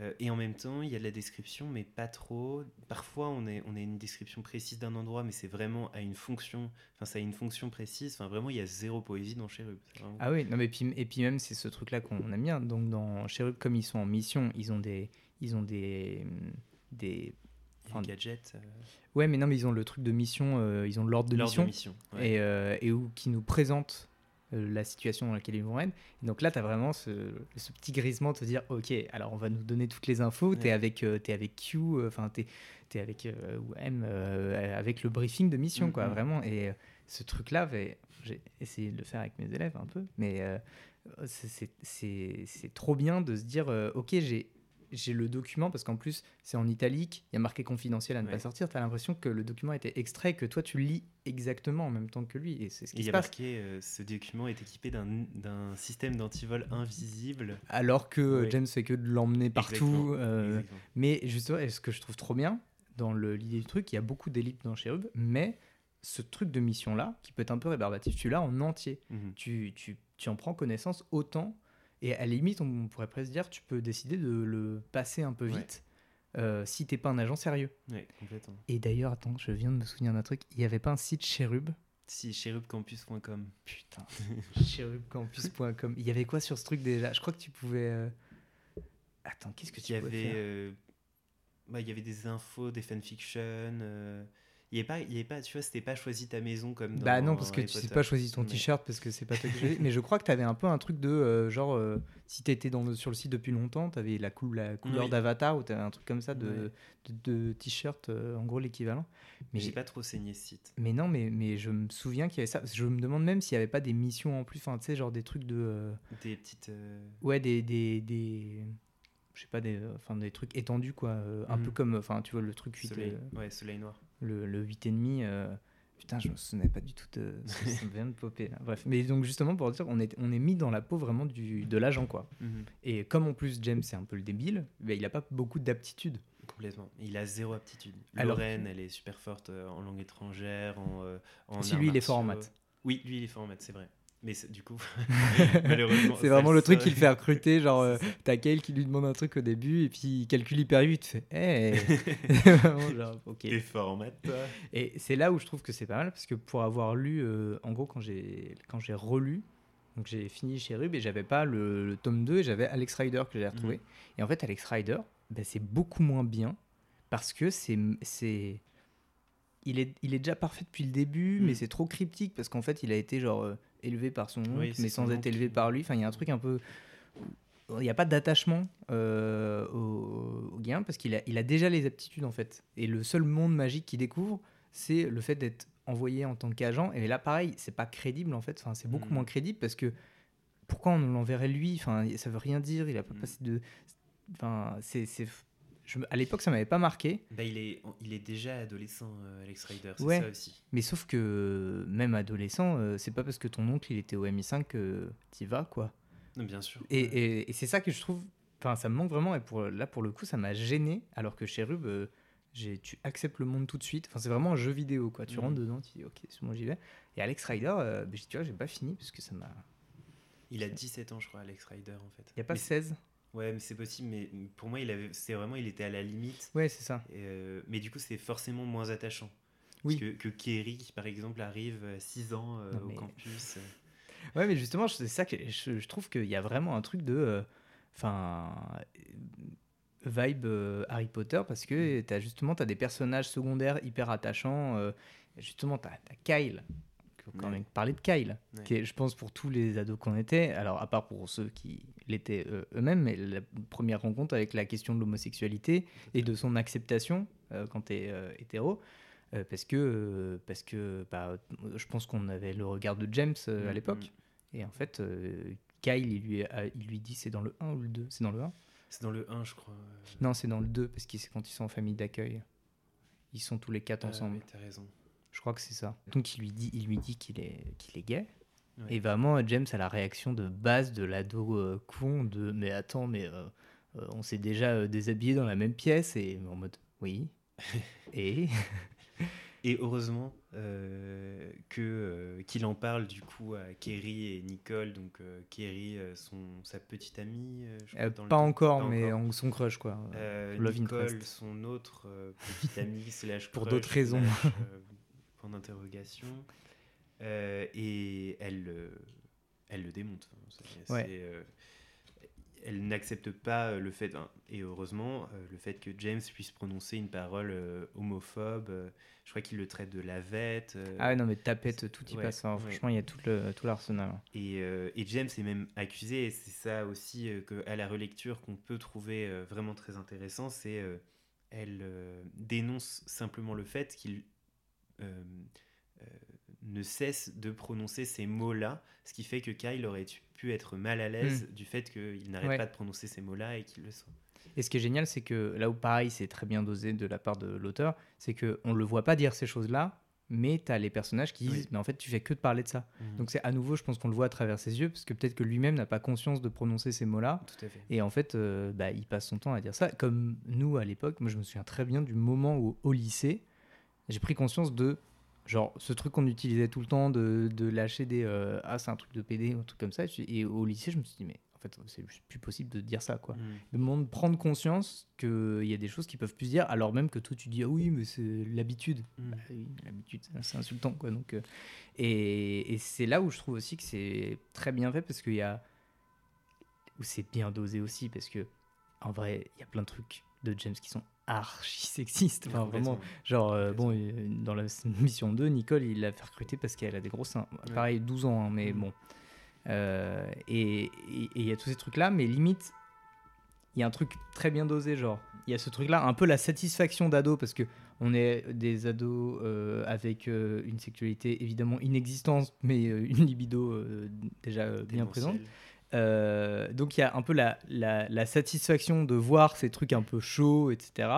Euh, et en même temps, il y a de la description, mais pas trop. Parfois, on est, on a une description précise d'un endroit, mais c'est vraiment à une fonction. Enfin, ça a une fonction précise. Enfin, vraiment, il y a zéro poésie dans Cherub. Vraiment- Ah oui, non, mais puis, et puis même, c'est ce truc-là qu'on aime bien. Donc, dans Cherub, comme ils sont en mission, ils ont des. Ils ont des, enfin, des gadgets. euh, ouais, mais non, mais ils ont le truc de mission, euh, ils ont l'ordre de mission. de mission. ouais. et, euh, et où, qui nous présente la situation dans laquelle ils vont être. Et donc là, tu as vraiment ce, ce petit grisement de te dire, ok, alors on va nous donner toutes les infos, tu es Ouais. avec, euh, avec Q, euh, enfin, tu es, avec, euh, ou M, euh, avec le briefing de mission, quoi, vraiment. Et euh, ce truc-là, j'ai essayé de le faire avec mes élèves un peu, mais euh, c'est- trop bien de se dire, euh, ok, j'ai j'ai le document parce qu'en plus c'est en italique, il y a marqué confidentiel à ne pas sortir. Tu as l'impression que le document été extrait, que toi tu lis exactement en même temps que lui. Et c'est ce Et qui il se y a passe. marqué euh, ce document est équipé d'un d'un système d'antivol invisible. Alors que euh, Ouais. James fait que de l'emmener partout. Euh, mais justement, et ce que je trouve trop bien dans le- l'idée du truc, il y a beaucoup d'ellipses dans Cherub, mais ce truc de mission-là, qui peut être un peu rébarbatif, tu l'as en entier. Mhm. Tu, tu, tu en prends connaissance autant. Et à la limite, on pourrait presque dire, tu peux décider de le passer un peu Ouais. vite euh, si t'es pas un agent sérieux. Ouais, complètement. Et d'ailleurs, attends, je viens de me souvenir d'un truc. Il n'y avait pas un site Cherub? Si, cherubcampus.com. Putain, cherubcampus.com. Il y avait quoi sur ce truc déjà? Je crois que tu pouvais. euh, Attends, qu'est-ce que Il tu y pouvais avait, euh, bah, il y avait des infos, des fanfictions. Il avait pas, il avait pas, tu vois, c'était pas choisi ta maison comme dans Bah non, parce que Harry tu sais Potter. pas choisi ton Mais- t-shirt parce que c'est pas toi qui. Mais je crois que tu avais un peu un truc de euh, genre, euh, si tu étais dans le, sur le site depuis longtemps, tu avais la, cou- la couleur Oui. d'avatar ou tu avais un truc comme ça de, de, de t-shirt, euh, en gros l'équivalent. Mais j'ai pas trop saigné ce site. mais non, mais, mais je me souviens qu'il y avait ça. Je me demande même s'il y avait pas des missions en plus, enfin, tu sais, genre des trucs de. Des petites. Ouais, des. des, des je sais pas, des, enfin, des trucs étendus, quoi. euh, Un peu comme, enfin, tu vois, le truc 8, soleil, euh, ouais, soleil noir. Le, le 8,5. Euh... Putain, je me souvenais pas du tout de. Ça ça vient de popper, là. Bref. Mais donc, justement, pour dire, on est, on est mis dans la peau vraiment du, de l'agent, quoi. Mhm, Et comme en plus, James, c'est un peu le débile, ben, il a pas beaucoup d'aptitude. Complètement. Il a zéro aptitude. Alors- Lorraine, elle est super forte euh, en langue étrangère, en. euh, en Si lui, il est fort en maths. Oui, lui, il est fort en maths, c'est vrai. Mais du coup, malheureusement. C'est vraiment le truc qui le fait recruter. Genre, euh, t'as Kale qui lui demande un truc au début, et puis il calcule hyper vite. fait Hey Vraiment, genre, ok. T'es fort en maths, toi Et c'est là où je trouve que c'est pas mal, parce que pour avoir lu, euh, en gros, quand j'ai quand j'ai relu, donc j'ai fini chez Rub et j'avais pas le, le tome 2 et j'avais Alex Rider que j'ai retrouvé. Et en fait, Alex Rider, ben, c'est beaucoup moins bien parce que c'est c'est il est, il est déjà parfait depuis le début, Mm. mais c'est trop cryptique parce qu'en fait, il a été genre euh, élevé par son oncle, Oui, mais sans être élevé par lui. Enfin, il y a un truc un peu. Il n'y a pas d'attachement euh, au, au gain parce qu'il a, il a déjà les aptitudes en fait. Et le seul monde magique qu'il découvre, c'est le fait d'être envoyé en tant qu'agent. Et là, pareil, c'est pas crédible en fait. Enfin, c'est beaucoup Mm. moins crédible parce que pourquoi on l'enverrait lui? Enfin, ça veut rien dire. Il a pas Mm. passé de. Enfin, c'est. Je à l'époque, ça m'avait pas marqué. bah, il, est, il est déjà adolescent, euh, Alex Rider, c'est Ouais. ça aussi. Mais sauf que même adolescent, euh, c'est pas parce que ton oncle il était au MI5 que t'y vas quoi. Non, bien sûr. Et, Ouais. et- et c'est ça que je trouve. Enfin, ça me manque vraiment. Et pour, là, pour le coup, ça m'a gêné. Alors que chez Rub, euh, tu acceptes le monde tout de suite. Enfin, c'est vraiment un jeu vidéo, quoi. Tu Mhm. rentres dedans, tu dis, ok, c'est moi j'y vais. Et Alex Rider, euh, ben, tu vois, j'ai pas fini parce que ça m'a. Il a 17 ans, je crois, Alex Rider, en fait. Il y a pas Mais c'est- 16 Ouais, mais c'est possible, mais pour moi, il avait, c'est vraiment, il était à la limite. Ouais, c'est ça. Euh, mais du coup, c'est forcément moins attachant. Oui. Parce que, que Kerry, qui par exemple, arrive à 6 ans euh, Non, au mais- campus. euh, Ouais, mais justement, c'est ça que je, je trouve qu'il y a vraiment un truc de. euh, Enfin. euh, vibe euh, Harry Potter parce que Mm. t'as justement as des personnages secondaires hyper attachants. euh, justement, t'as as Kyle. Il faut quand même parler de Kyle, qui est, je pense, pour tous les ados qu'on était, alors à part pour ceux qui l'étaient euh, eux-mêmes, mais la première rencontre avec la question de l'homosexualité et de son acceptation euh, quand tu es hétéro. euh, parce que, euh, parce que bah, je pense qu'on avait le regard de James euh, à Mm, l'époque. Et en fait, euh, Kyle, il lui, a- il lui dit c'est dans le 1 ou le 2 C'est dans le 1 C'est dans le 1, je crois. Non, c'est dans le 2, parce que c'est quand ils sont en famille d'accueil. Ils sont tous les quatre Euh, ensemble. T'as raison. Je crois que c'est ça. Donc il lui dit il lui dit qu'il est, qu'il est gay. Ouais. Et vraiment, James a la réaction de base de l'ado euh, con de mais attends, mais euh, euh, on s'est déjà déshabillé dans la même pièce. Et en mode oui. et Et heureusement que qu'il en parle du coup à Kerry et Nicole. Donc Kerry, son, sa petite amie. je crois, dans le pas encore, Pas mais encore. en- son crush quoi. Love Nicole, son autre petite amie slash Pour d'autres raisons. slash, point d'interrogation. Euh, et elle, euh, elle le démonte. Ouais. euh, elle n'accepte pas le fait, et heureusement, le fait que James puisse prononcer une parole homophobe. je crois qu'il le traite de lavette. Ah non mais tapette, tout y Ouais, passe. hein. Franchement, il y a tout le tout l'arsenal. hein. Et, et James est même accusé, et c'est ça aussi que, à la relecture qu'on peut trouver vraiment très intéressant, c'est elle euh, dénonce simplement le fait qu'il ne cesse de prononcer ces mots-là, ce qui fait que Kyle aurait pu être mal à l'aise du fait qu'il n'arrête Hmm. Ouais. pas de prononcer ces mots-là et qu'il le soit. Et ce qui est génial, c'est que là où pareil, c'est très bien dosé de la part de l'auteur, c'est que on le voit pas dire ces choses-là, mais tu as les personnages qui disent Oui. mais en fait tu fais que de parler de ça. Donc c'est à nouveau, je pense qu'on le voit à travers ses yeux, parce que peut-être que lui-même n'a pas conscience de prononcer ces mots-là. Tout à fait. Et en fait, euh, bah, il passe son temps à dire ça. Comme nous, à l'époque, moi je me souviens très bien du moment où, au lycée, j'ai pris conscience de, genre, ce truc qu'on utilisait tout le temps, de, de lâcher des. euh, ah, c'est un truc de PD, ou un truc comme ça. Et au lycée, je me suis dit, mais en fait, c'est plus possible de dire ça, quoi. Mm. Le monde prendre conscience qu'il y a des choses qui peuvent plus se dire, alors même que toi tu dis, ah oui, mais c'est l'habitude. Mm. Bah oui, l'habitude, c'est- c'est insultant, quoi. Donc, euh, et, et c'est là où je trouve aussi que c'est très bien fait parce qu'il y a. où c'est bien dosé aussi parce que, en vrai, il y a plein de trucs de James qui sont archi sexistes. Enfin, vraiment, genre, euh, bon, dans la mission 2, Nicole, il l'a fait recruter parce qu'elle a des gros seins. Ouais. Pareil, 12 ans, hein, mais Mhm. bon. Euh, et il y a tous ces trucs-là, mais limite, il y a un truc très bien dosé, genre, il y a ce truc-là, un peu la satisfaction d'ado, parce que on est des ados euh, avec une sexualité évidemment inexistante, mais une libido déjà bien présente. Euh, donc il y a un peu la, la- la satisfaction de voir ces trucs un peu chauds, etc.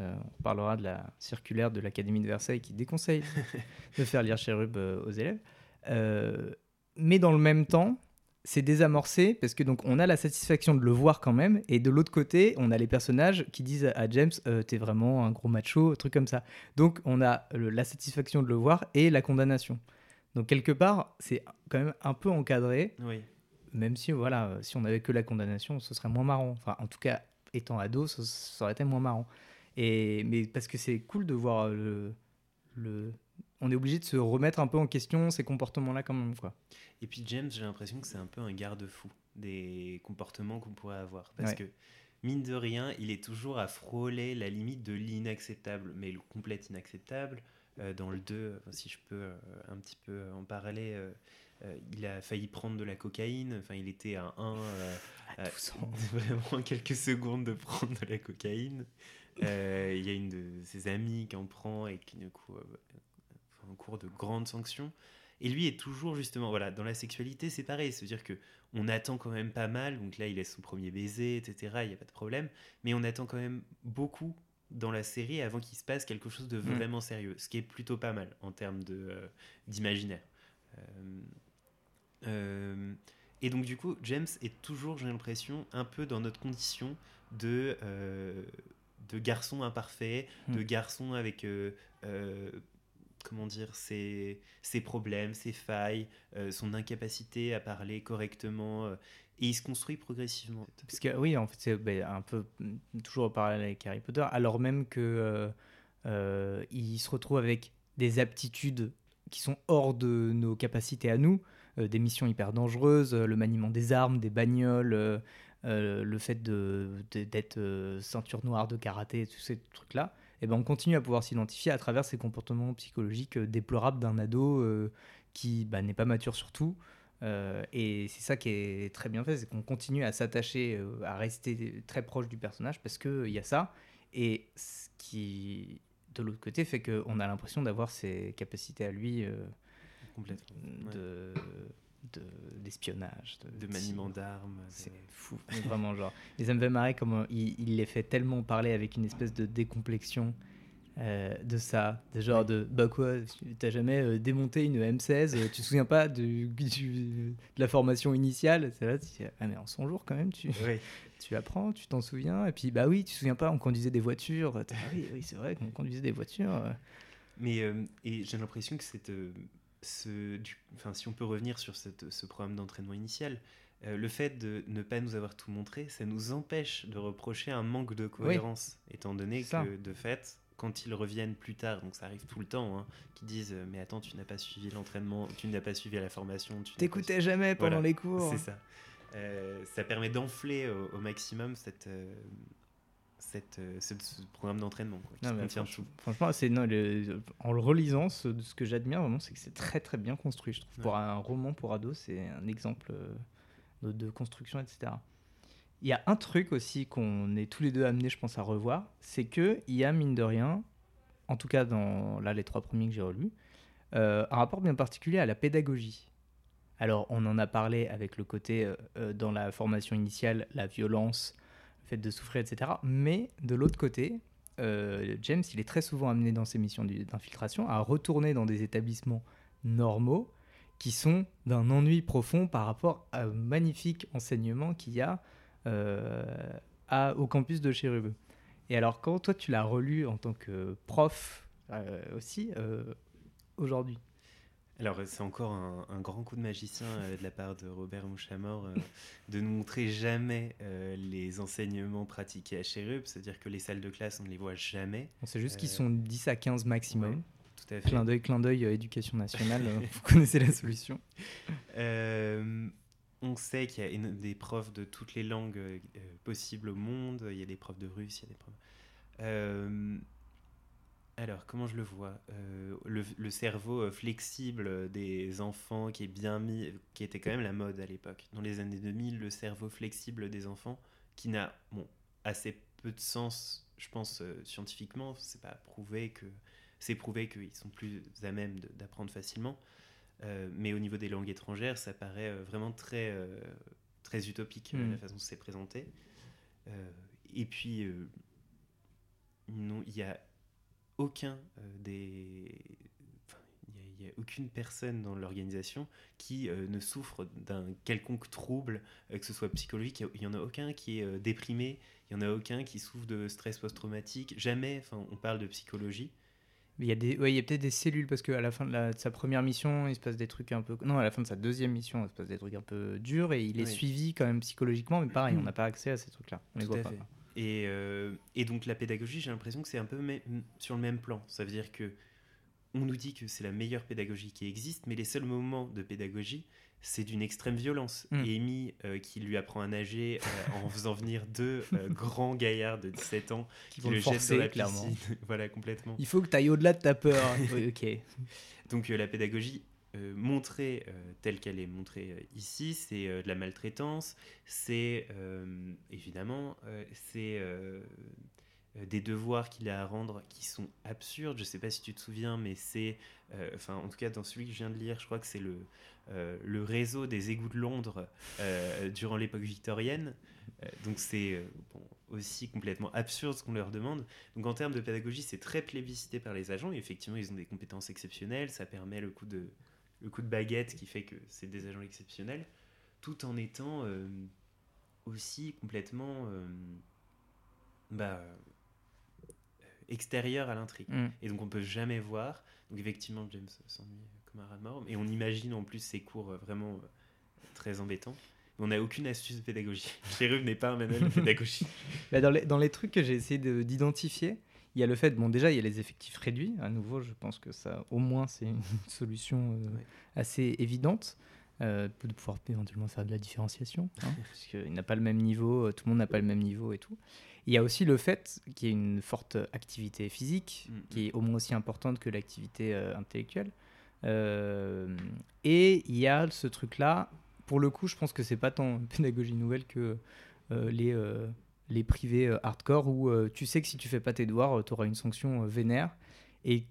Euh, on parlera de la circulaire de l'Académie de Versailles qui déconseille de faire lire Cherub euh, aux élèves. Euh, mais dans le même temps, c'est désamorcé parce que donc on a la satisfaction de le voir quand même, et de l'autre côté, on a les personnages qui disent à James T'es vraiment un gros macho, un truc comme ça. Donc on a le- la satisfaction de le voir et la condamnation. Donc quelque part, c'est quand même un peu encadré Oui. Même si voilà, si on avait que la condamnation, ce serait moins marrant. Enfin, en tout cas, étant ado, ça, ça aurait été moins marrant. Et mais parce que c'est cool de voir euh, le, le, on est obligé de se remettre un peu en question ces comportements-là quand même, quoi. Et puis James, j'ai l'impression que c'est un peu un garde-fou des comportements qu'on pourrait avoir. Parce Ouais. que, mine de rien, il est toujours à frôler la limite de l'inacceptable, mais le complet inacceptable. Euh, dans le 2, enfin, si je peux euh, un petit peu en parler, euh, euh, il a failli prendre de la cocaïne. Enfin, il était à 1 À 12 ans. vraiment quelques secondes de prendre de la cocaïne. Euh, Il y a une de ses amies qui en prend et qui, du coup, euh, fait un cours de grandes sanctions. Et lui est toujours justement, voilà, dans la sexualité, c'est pareil. C'est-à-dire que on attend quand même pas mal. Donc là, il laisse son premier baiser, etc. Il n'y a pas de problème. Mais on attend quand même beaucoup dans la série avant qu'il se passe quelque chose de Mm. vraiment sérieux. Ce qui est plutôt pas mal en termes de, euh, d'imaginaire. Euh, euh, Et donc, du coup, James est toujours, j'ai l'impression, un peu dans notre condition de, euh, de garçon imparfait, de Mm. garçon avec, euh, euh, comment dire, ses, ses problèmes, ses failles, son incapacité à parler correctement. et il se construit progressivement. Parce que oui, en fait, c'est ben, un peu mm, toujours au parallèle avec Harry Potter, alors même que il se retrouve avec des aptitudes qui sont hors de nos capacités à nous, des missions hyper dangereuses, euh, le maniement des armes, des bagnoles, euh, euh, le fait de de- d'être euh, ceinture noire de karaté, tous ces trucs-là. Et ben, on continue à pouvoir s'identifier à travers ces comportements psychologiques euh, déplorables d'un ado euh, qui bah, n'est pas mature surtout. Euh, et c'est ça qui est très bien fait, c'est qu'on continue à s'attacher, euh, à rester très proche du personnage parce qu'il y a ça. Et ce qui, de l'autre côté, fait qu'on a l'impression d'avoir ses capacités à lui euh, Complètement. De, de- d'espionnage, de, De maniement d'armes. de- C'est fou, vraiment genre. Et ça me fait marrer comment il, il les fait tellement parler avec une espèce de décomplexion euh, de ça, de genre de bah quoi, t'as jamais euh, démonté une M16, euh, tu te souviens pas du, de la formation initiale? C'est là, tu ah mais en son jour quand même, tu, tu apprends, tu t'en souviens, et puis bah oui, tu te souviens pas, on conduisait des voitures, ah oui, oui c'est vrai qu'on conduisait des voitures. euh. Mais et j'ai l'impression que cette, ce, du- enfin, si on peut revenir sur cette- ce programme d'entraînement initial, euh, le fait de ne pas nous avoir tout montré, ça nous empêche de reprocher un manque de cohérence, étant donné ça. que de fait, quand ils reviennent plus tard, donc ça arrive tout le temps, hein, qui disent euh, mais attends, tu n'as pas suivi l'entraînement, tu n'as pas suivi la formation, tu T'écoutais jamais pendant Voilà, les cours. c'est ça. Euh, ça permet d'enfler au, au maximum cette, euh, cette, euh, ce, programme d'entraînement quoi, qui Non, mais contient franchement- tout. Franchement, c'est non, le- en le relisant, ce, ce que j'admire vraiment, c'est que c'est très très bien construit. Je trouve Ouais. pour un roman pour ado, c'est un exemple euh, de, de construction, etc. Il y a un truc aussi qu'on est tous les deux amenés, je pense, à revoir, c'est que il y a mine de rien, en tout cas dans là les trois premiers que j'ai relus, euh, un rapport bien particulier à la pédagogie. Alors, on en a parlé avec le côté euh, dans la formation initiale, la violence, fait de souffrir, etc. Mais de l'autre côté, euh, James, il est très souvent amené dans ses missions d'infiltration à retourner dans des établissements normaux qui sont d'un ennui profond par rapport au magnifique enseignement qu'il y a euh, au campus de Chérubeux. Et alors, quand toi, tu l'as relu en tant que prof euh, aussi, aujourd'hui Alors, c'est encore un, un grand coup de magicien euh, de la part de Robert Mouchamor euh, de nous montrer jamais euh, les enseignements pratiqués à Chérub, c'est-à-dire que les salles de classe, on ne les voit jamais. On sait juste qu'ils sont 10 à 15 maximum. Ouais, Tout à fait. Clin d'œil, clin d'œil, éducation nationale, vous connaissez la solution. On sait qu'il y a des profs de toutes les langues possibles au monde. Il y a des profs de russe, il y a des profs. Euh, alors, comment je le vois Euh, le, le cerveau euh, flexible des enfants qui est bien mis, qui était quand même la mode à l'époque. Dans les années 2000, le cerveau flexible des enfants, qui n'a bon, assez peu de sens, je pense, euh, scientifiquement. C'est pas prouvé que. C'est prouvé qu'ils sont plus à même d'apprendre facilement. Euh, mais au niveau des langues étrangères, ça paraît euh, vraiment très, euh, très utopique euh, la façon dont c'est présenté. Euh, et puis, euh, non, il n'y a aucun euh, des. Il n'y a, aucune personne dans l'organisation qui euh, ne souffre d'un quelconque trouble, euh, que ce soit psychologique. Il n'y en a aucun qui est euh, déprimé, il n'y en a aucun qui souffre de stress post-traumatique. Jamais, on parle de psychologie. Il y a, des, ouais, il y a peut-être des cellules parce qu'à la fin de, la- de sa première mission, il se passe des trucs un peu. Non, à la fin de sa deuxième mission, il se passe des trucs un peu durs et il est Oui. suivi quand même psychologiquement, mais pareil, on n'a pas accès à ces trucs-là. On les voit à pas. fait. Et, euh, et donc la pédagogie, j'ai l'impression que c'est un peu sur le même plan. Ça veut dire que on nous dit que c'est la meilleure pédagogie qui existe, mais les seuls moments de pédagogie, c'est d'une extrême violence. Mm. Et Amy, euh, qui lui apprend à nager euh, en faisant venir deux euh, grands gaillards de 17 ans Qui qui vont le le forcer, la clairement. piscine. voilà, complètement. Il faut que tu ailles au-delà de ta peur. Oui, ok. Donc la pédagogie euh, euh, telle qu'elle est montrée euh, ici, c'est euh, de la maltraitance, c'est évidemment c'est des devoirs qu'il a à rendre qui sont absurdes. Je sais pas si tu te souviens, mais c'est enfin en tout cas dans celui que je viens de lire, je crois que c'est le le réseau des égouts de Londres durant l'époque victorienne. Donc c'est aussi complètement absurde ce qu'on leur demande. Donc en termes de pédagogie, c'est très plébiscité par les agents. Et effectivement, ils ont des compétences exceptionnelles. Ça permet le coup de, le coup de baguette qui fait que c'est des agents exceptionnels. tout en étant euh, aussi complètement euh, bah, extérieur à l'intrigue. Mm. Et donc on peut jamais voir. Donc effectivement, James s'ennuie comme un rat de mort. Et on imagine en plus ces cours euh, vraiment euh, très embêtants. Mais on n'a aucune astuce de pédagogie. Chérub n'est pas un manuel de pédagogie. Bah, dans, les, dans les trucs que j'ai essayé de- d'identifier, il y a le fait, bon déjà il y a les effectifs réduits, à nouveau je pense que ça au moins c'est une solution euh, Ouais. assez évidente euh, de pouvoir éventuellement faire de la différenciation, hein, parce qu'il n'a pas le même niveau, euh, tout le monde n'a pas le même niveau et tout. Il y a aussi le fait qu'il y ait une forte activité physique, Mm, qui est au moins aussi importante que l'activité euh, intellectuelle. Et il y a ce truc-là, pour le coup, je pense que c'est pas tant une pédagogie nouvelle que les, les privés euh, hardcore où euh, tu sais que si tu fais pas tes devoirs, tu auras une sanction euh, vénère. Et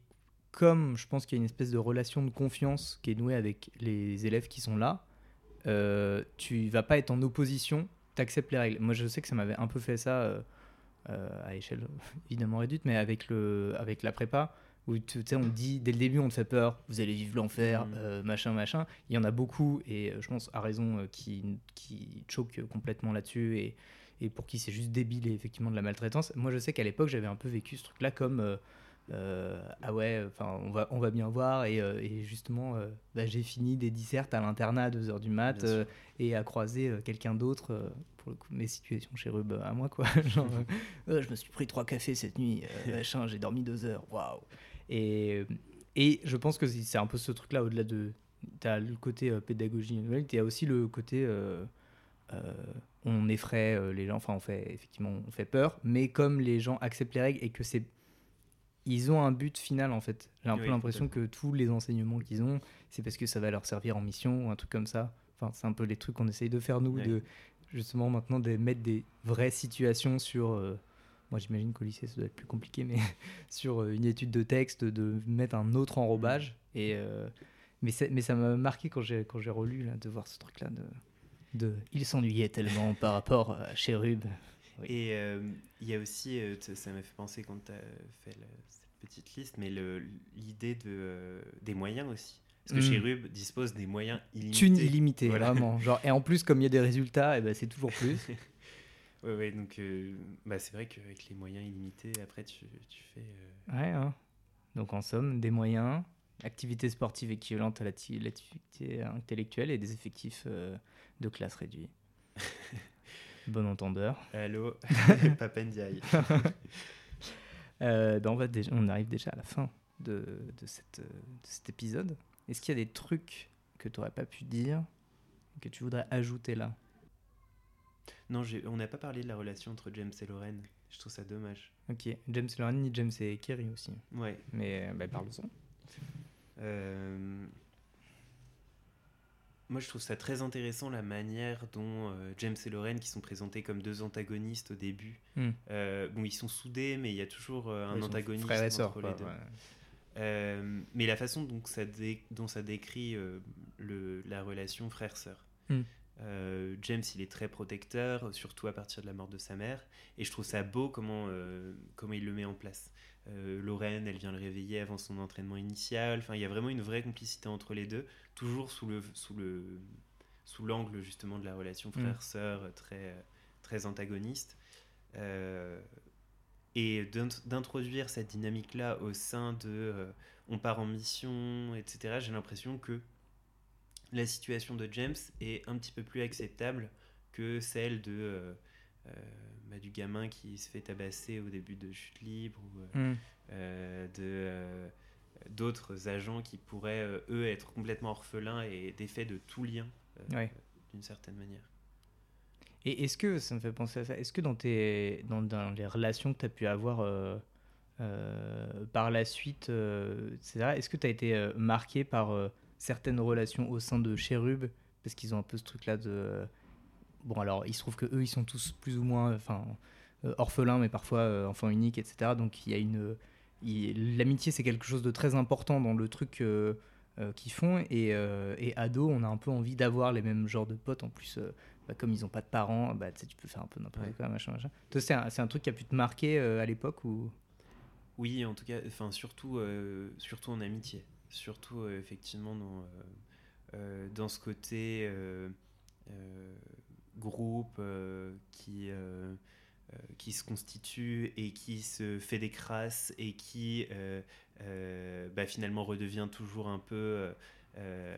comme je pense qu'il y a une espèce de relation de confiance qui est nouée avec les élèves qui sont là, euh, tu vas pas être en opposition, tu acceptes les règles. Moi, je sais que ça m'avait un peu fait ça euh, euh, à échelle évidemment réduite, mais avec, le, avec la prépa, où tu sais, on te dit dès le début, on te fait peur, vous allez vivre l'enfer, euh, machin, machin. Il y en a beaucoup, et euh, je pense à raison, euh, qui, qui choquent complètement là-dessus, et, et pour qui c'est juste débile et effectivement de la maltraitance. Moi, je sais qu'à l'époque, j'avais un peu vécu ce truc-là comme. euh, euh, ah ouais, enfin on va, on va bien voir et, euh, et justement euh, bah, j'ai fini des dissertes à l'internat à 2h du mat et à croiser quelqu'un d'autre pour le coup mes situations chez Rub à moi quoi genre je me suis pris trois cafés cette nuit machin j'ai dormi deux heures waouh et et je pense que c'est un peu ce truc là au-delà de t'as le côté pédagogie nouvelle t'as aussi le côté on effraie euh, les gens enfin on fait effectivement on fait peur mais comme les gens acceptent les règles et que c'est ils ont un but final en fait. J'ai un Oui, peu l'impression que tous les enseignements qu'ils ont c'est parce que ça va leur servir en mission ou un truc comme ça. Enfin c'est un peu les trucs qu'on essaye de faire nous de justement maintenant de mettre des vraies situations sur euh, moi j'imagine qu'au lycée ça doit être plus compliqué mais sur euh, une étude de texte de mettre un autre enrobage. Et euh, mais, mais ça m'a marqué quand j'ai quand j'ai relu là de voir ce truc là de de il s'ennuyait tellement par rapport à Chérub Oui. Et euh, il y a aussi, euh, ça m'a fait penser quand tu as fait cette petite liste, mais l'idée de, euh, des moyens aussi. Parce que Mm. Chérub dispose des moyens illimités. thune illimitée Voilà. vraiment genre et en plus comme il y a des résultats et ben c'est toujours plus Ouais, ouais, donc euh, bah, c'est vrai qu'avec les moyens illimités, après tu, tu fais. euh, Ouais, hein. donc en somme, des moyens, activités sportives équivalentes à l'acti- l'activité intellectuelle et des effectifs euh, de classe réduits. bon entendeur. Allô, Papendiaï. Euh, ben, on, va déjà- on arrive déjà à la fin de, de cette, euh, de cet épisode. Est-ce qu'il y a des trucs que tu n'aurais pas pu dire, que tu voudrais ajouter là? Non, on n'a pas parlé de la relation entre James et Lorraine. Je trouve ça dommage. Ok, James Lauren, ni James et Kerry aussi. Ouais. Mais euh, ben, parle-en. Euh, Moi, je trouve ça très intéressant la manière dont euh, James et Lorraine, qui sont présentés comme deux antagonistes au début, Hmm. euh, bon, ils sont soudés, mais il y a toujours euh, un Ils antagoniste Frères et sœurs, entre quoi, les deux. ouais. Mais la façon dont ça, dé- dont ça décrit le, la relation frère-sœur. Mm. Euh, James, il est très protecteur, surtout à partir de la mort de sa mère, et je trouve ça beau comment, comment il le met en place. Euh, Lorraine, elle vient le réveiller avant son entraînement initial. Enfin, il y a vraiment une vraie complicité entre les deux, toujours sous le sous le sous l'angle justement de la relation Mm. frère-sœur très très antagoniste. Euh, et d'int- d'introduire cette dynamique-là au sein de euh, on part en mission, etc., j'ai l'impression que la situation de James est un petit peu plus acceptable que celle de, euh, euh, bah, du gamin qui se fait tabasser au début de Chute Libre ou euh, Hmm. euh, de euh, d'autres agents qui pourraient, euh, eux, être complètement orphelins et défaits de tout lien, euh, Ouais. d'une certaine manière. Et est-ce que, ça me fait penser à ça, est-ce que dans, tes, dans, dans les relations que tu as pu avoir euh, euh, par la suite, euh, etc., est-ce que tu as été euh, marqué par euh, certaines relations au sein de Cherub Parce qu'ils ont un peu ce truc-là de. Euh, bon, alors, il se trouve que eux, ils sont tous plus ou moins enfin, euh, orphelins, mais parfois euh, enfants uniques, etc. Donc, il y a une. il- L'amitié, c'est quelque chose de très important dans le truc euh, euh, qu'ils font. Et, euh, et ado, on a un peu envie d'avoir les mêmes genres de potes. En plus, euh, bah, comme ils n'ont pas de parents, bah, tu peux faire un peu n'importe Ouais. quoi, machin, machin. Toi, c'est un, un truc qui a pu te marquer euh, à l'époque ou... Oui, en tout cas, enfin surtout, euh, surtout en amitié, surtout euh, effectivement dans, euh, euh, dans ce côté euh, euh, groupe euh, qui, euh, euh, qui se constitue et qui se fait des crasses et qui euh, euh, bah, finalement redevient toujours un peu euh,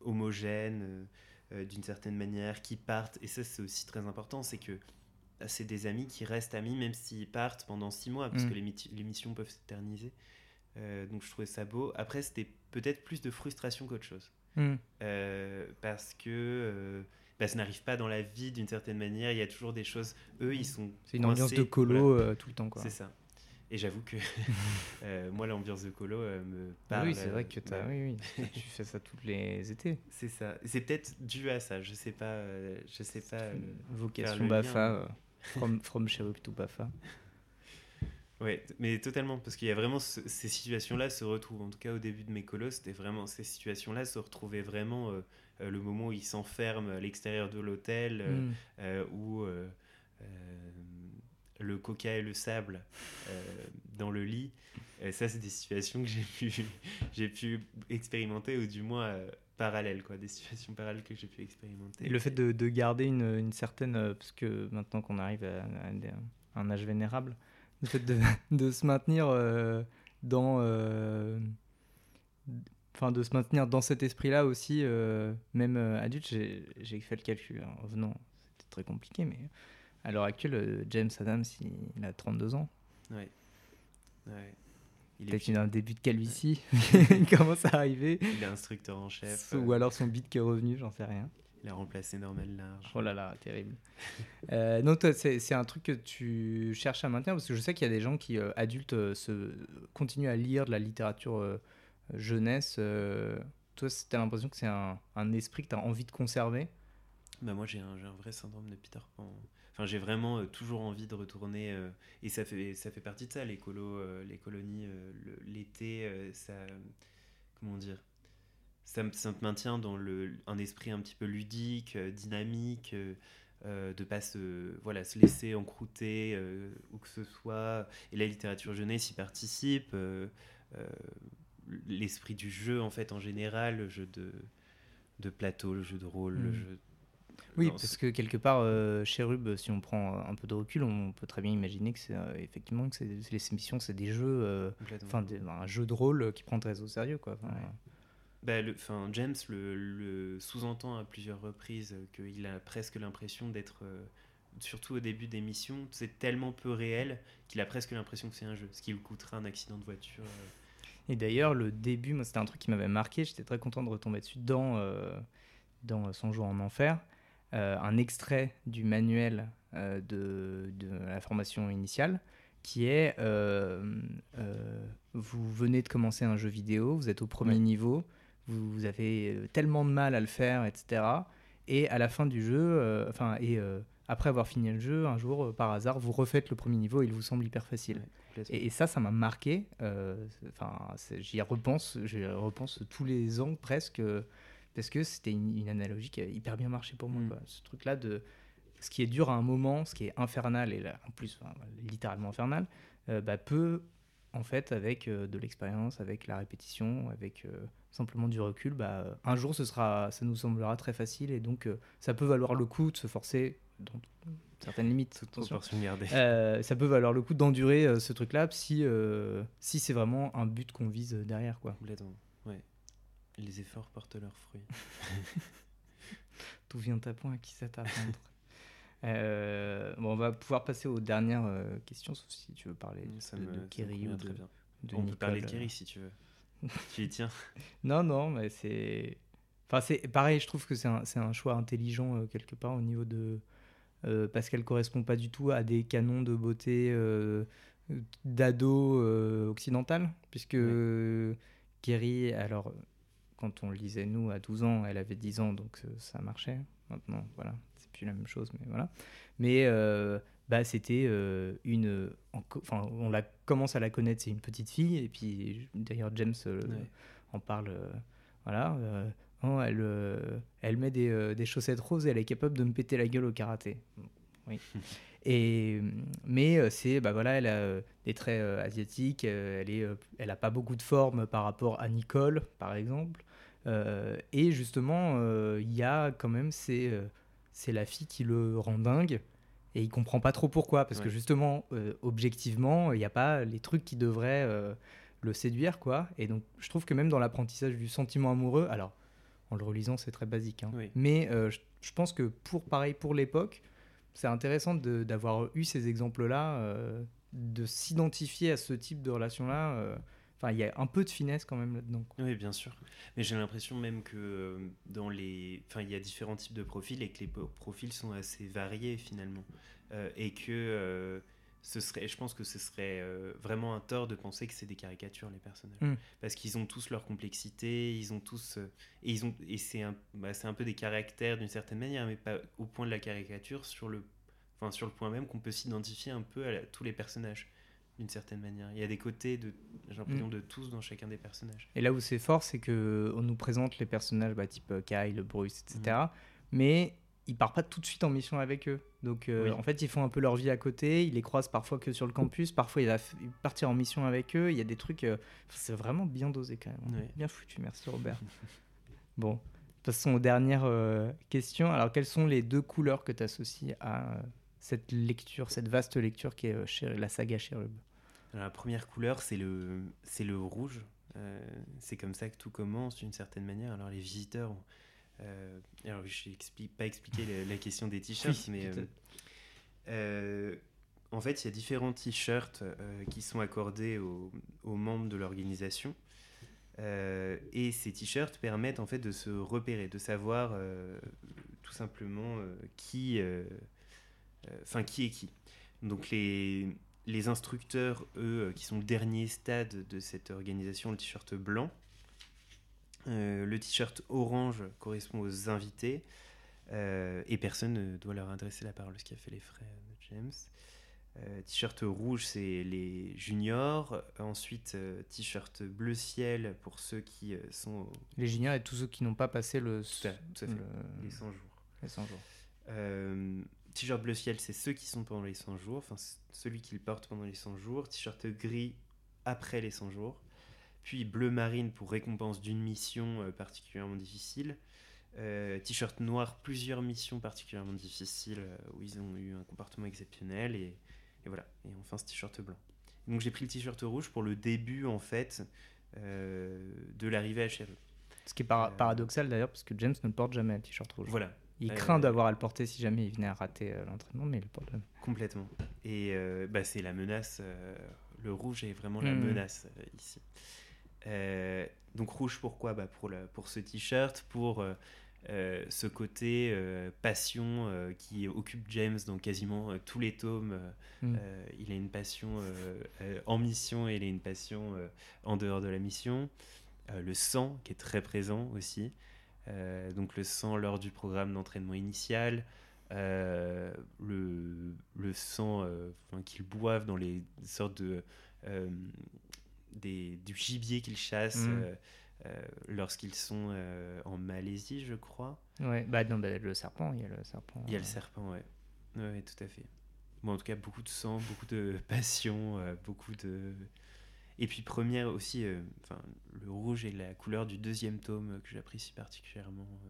homogène d'une certaine manière, qui partent. Et ça, c'est aussi très important, c'est que euh, c'est des amis qui restent amis même s'ils partent pendant six mois, parce Mm. que les, missions peuvent s'éterniser. Donc je trouvais ça beau. Après, c'était peut-être plus de frustration qu'autre chose. Euh, parce que bah, ça n'arrive pas dans la vie d'une certaine manière. Il y a toujours des choses. Eux, ils sont. C'est une ambiance de colo voilà. euh, tout le temps. Quoi. C'est ça. Et j'avoue que euh, moi, l'ambiance de colo euh, me Ah parle. oui, c'est vrai que oui, oui. tu fais ça tous les étés. C'est ça. C'est peut-être dû à ça. Je sais pas. je sais pas. Vocation Bafa, from, from Cherub to Bafa. Ouais, t- mais totalement, parce qu'il y a vraiment ce- ces situations-là se retrouvent. En tout cas, au début de mes colos, c'était vraiment ces situations-là se retrouvaient vraiment euh, euh, le moment où ils s'enferment à l'extérieur de l'hôtel, euh, euh, où euh, le coca et le sable dans le lit. Ça, c'est des situations que j'ai pu, j'ai pu expérimenter, ou du moins parallèles, quoi, des situations parallèles que j'ai pu expérimenter. Et le fait de, de garder une, une certaine. Parce que maintenant qu'on arrive à, un âge vénérable, le fait de, de se maintenir euh, dans. euh, Enfin, de se maintenir dans cet esprit-là aussi, euh, même adulte, j'ai fait le calcul en venant. C'était très compliqué, mais à l'heure actuelle, James Adams, il, il a 32 ans. Ouais. Ouais. Il, est, Peut-être un début de calvitie, il commence à arriver. il est instructeur en chef. Ou alors son beat qui est revenu, j'en sais rien. Il a remplacé Norman Large. Oh là là, terrible. Euh, non, toi, c'est c'est un truc que tu cherches à maintenir parce que je sais qu'il y a des gens qui, euh, adultes, euh, se, continuent à lire de la littérature euh, jeunesse. euh, toi, tu as l'impression que c'est un, un esprit que tu as envie de conserver? Bah moi j'ai un, j'ai un vrai syndrome de Peter Pan. Enfin j'ai vraiment euh, toujours envie de retourner euh, et ça fait ça fait partie de ça les colos, euh, les colonies euh, le- l'été euh, ça comment dire? Ça me, ça me maintient dans le un esprit un petit peu ludique euh, dynamique euh, euh, de pas se voilà se laisser encrouter euh, où que ce soit et la littérature jeunesse y participe euh, l'esprit du jeu en fait en général le jeu de de plateau le jeu de rôle le Mm. jeu Oui, Non, parce que quelque part, Cherub, si on prend un peu de recul, on peut très bien imaginer que c'est effectivement que c'est- les émissions, c'est des jeux, enfin un jeu de rôle qui prend très au sérieux, quoi. Ouais. Bah, le, James le, le sous-entend à plusieurs reprises qu'il a presque l'impression d'être, euh, surtout au début d'émission, c'est tellement peu réel qu'il a presque l'impression que c'est un jeu, ce qui lui coûtera un accident de voiture. euh. Et d'ailleurs, le début, moi, c'était un truc qui m'avait marqué. J'étais très content de retomber dessus dans, euh, dans Son jour en enfer. Euh, un extrait du manuel euh, de, de la formation initiale qui est vous venez de commencer un jeu vidéo, vous êtes au premier Ouais. niveau, vous, vous avez euh, tellement de mal à le faire, etc. Et à la fin du jeu, euh, enfin, et euh, après avoir fini le jeu, un jour, par hasard, vous refaites le premier niveau et il vous semble hyper facile. Ouais. Et, et ça, ça m'a marqué. Enfin, j'y repense, j'y repense tous les ans presque, parce que c'était une, une analogie qui a hyper bien marché pour moi. Mm. quoi. Ce truc-là de ce qui est dur à un moment, ce qui est infernal et là, en plus enfin, littéralement infernal, euh, bah, peut en fait avec euh, de l'expérience, avec la répétition, avec euh, simplement du recul, bah, un jour ce sera, ça nous semblera très facile et donc euh, ça peut valoir le coup de se forcer dans certaines limites. Euh, ça peut valoir le coup d'endurer euh, ce truc-là si, euh, si c'est vraiment un but qu'on vise derrière. Quoi. Complètement. Ouais. Les efforts portent leurs fruits. Tout vient à point à qui ça. Euh, bon, on va pouvoir passer aux dernières euh, questions, sauf si tu veux parler Ça de, me, Kerry ou très de, bien. de On peut parler de euh. Kerry si tu veux. tu tiens? Non, non, mais c'est. Enfin, c'est pareil, je trouve que c'est un, choix intelligent euh, quelque part au niveau de. parce qu'elle correspond pas du tout à des canons de beauté d'ado occidental, puisque Kerry, alors, quand on le lisait nous à 12 ans, elle avait 10 ans, donc ça marchait. Maintenant, voilà, plus la même chose, mais voilà. Mais euh, bah, c'était euh, une. Enfin, on la commence à la connaître, c'est une petite fille, et puis d'ailleurs, James euh, Ouais. en parle. voilà. oh, elle, elle met des, des chaussettes roses et elle est capable de me péter la gueule au karaté. Oui. Et, mais c'est bah voilà, elle a des traits asiatiques, elle est, elle a pas beaucoup de forme par rapport à Nicole, par exemple. Euh, et justement, euh, il y a quand même, euh, c'est la fille qui le rend dingue. Et il comprend pas trop pourquoi. Parce que justement, euh, objectivement, il n'y a pas les trucs qui devraient euh, le séduire. quoi. Et donc, je trouve que même dans l'apprentissage du sentiment amoureux, alors, en le relisant, c'est très basique. hein, Oui. mais euh, je, je pense que pour, pareil, pour l'époque, c'est intéressant d'avoir eu ces exemples-là, de s'identifier à ce type de relation-là. Enfin, il y a un peu de finesse quand même là-dedans. Oui, bien sûr. Mais j'ai l'impression même que euh, dans les, enfin, il y a différents types de profils et que les profils sont assez variés finalement, Euh, et que euh, ce serait, je pense que ce serait euh, vraiment un tort de penser que c'est des caricatures les personnages, Mm. parce qu'ils ont tous leur complexité, ils ont tous, et ils ont, et c'est un, bah, c'est un peu des caractères d'une certaine manière, mais pas au point de la caricature sur le, enfin sur le point même qu'on peut s'identifier un peu à la- tous les personnages d'une certaine manière. Il y a des côtés de, j'ai l'impression Mm. de tous dans chacun des personnages. Et là où c'est fort, c'est que on nous présente les personnages bah, type euh, Kyle, Bruce, etc. Mhm. Mais ils partent pas tout de suite en mission avec eux. Donc euh, Oui. en fait, ils font un peu leur vie à côté. Ils les croisent parfois que sur le campus. Parfois, il va partir en mission avec eux. Il y a des trucs. euh, c'est vraiment bien dosé quand même. Ouais. Bien foutu. Merci Robert. bon, passons aux dernières euh, questions. Alors, quelles sont les deux couleurs que tu associes à cette lecture, cette vaste lecture qui est la saga Cherub la première couleur, c'est le, c'est le rouge. Euh, c'est comme ça que tout commence d'une certaine manière. Alors les visiteurs, euh, alors je n'ai pas expliqué la, la question des t-shirts, Oui, mais euh, en fait, il y a différents t-shirts qui sont accordés aux, aux membres de l'organisation. Et ces t-shirts permettent en fait de se repérer, de savoir tout simplement qui, enfin qui est qui. Donc les, les instructeurs, eux, euh, qui sont le dernier stade de cette organisation, le t-shirt blanc. Euh, le t-shirt orange correspond aux invités. Euh, et personne ne doit leur adresser la parole, ce qui a fait les frais de James. Euh, t-shirt rouge, c'est les juniors. Ensuite, t-shirt bleu ciel pour ceux qui sont Les juniors et tous ceux qui n'ont pas passé le, Tout à- tout à fait. le- les 100 jours. les 100 jours. T-shirt bleu ciel, c'est ceux qui sont pendant les 100 jours, enfin celui qui le porte pendant les 100 jours. T-shirt gris après les 100 jours. Puis bleu marine pour récompense d'une mission euh, particulièrement difficile. Euh, t-shirt noir, plusieurs missions particulièrement difficiles euh, où ils ont eu un comportement exceptionnel. Et, et voilà. Et enfin ce t-shirt blanc. Donc j'ai pris le t-shirt rouge pour le début en fait euh, de l'arrivée à Cherub. Ce qui est para- paradoxal d'ailleurs, parce que James ne porte jamais le t-shirt rouge. Voilà. Il Euh, craint d'avoir à le porter si jamais il venait à rater euh, l'entraînement, mais il le porte. Complètement. Et euh, bah, c'est la menace. le rouge est vraiment la Mhm. menace ici. Donc rouge pourquoi bah, pour, la- pour ce t-shirt, pour euh, ce côté euh, passion euh, qui occupe James dans quasiment tous les tomes. euh, il a une passion en mission et il a une passion en dehors de la mission. Le sang qui est très présent aussi. Euh, donc le sang lors du programme d'entraînement initial. Euh, le, le sang euh, enfin, qu'ils boivent dans les sortes de des, du gibier qu'ils chassent euh, lorsqu'ils sont en Malaisie, je crois. Ouais, bah non, bah, le serpent, il y a le serpent. Il y a le serpent, ouais. Ouais, tout à fait. Bon, en tout cas, beaucoup de sang, beaucoup de passion, beaucoup de. Et puis, première aussi, euh, enfin, le rouge est la couleur du deuxième tome euh, que j'apprécie particulièrement, euh,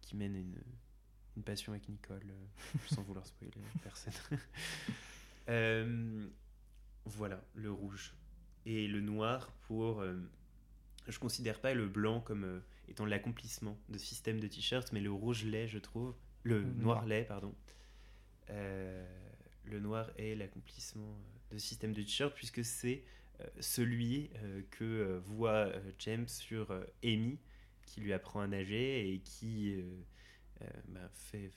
qui mène une, une passion avec Nicole, sans vouloir spoiler personne. Euh, voilà, le rouge. Et le noir pour. euh, je considère pas le blanc comme euh, étant l'accomplissement de ce système de t-shirt, mais le rouge l'est, je trouve. Le Le noir l'est, pardon. Le noir est l'accomplissement de ce système de t-shirt, puisque c'est celui euh, que euh, voit euh, James sur euh, Amy, qui lui apprend à nager et qui euh, euh, bah, fait,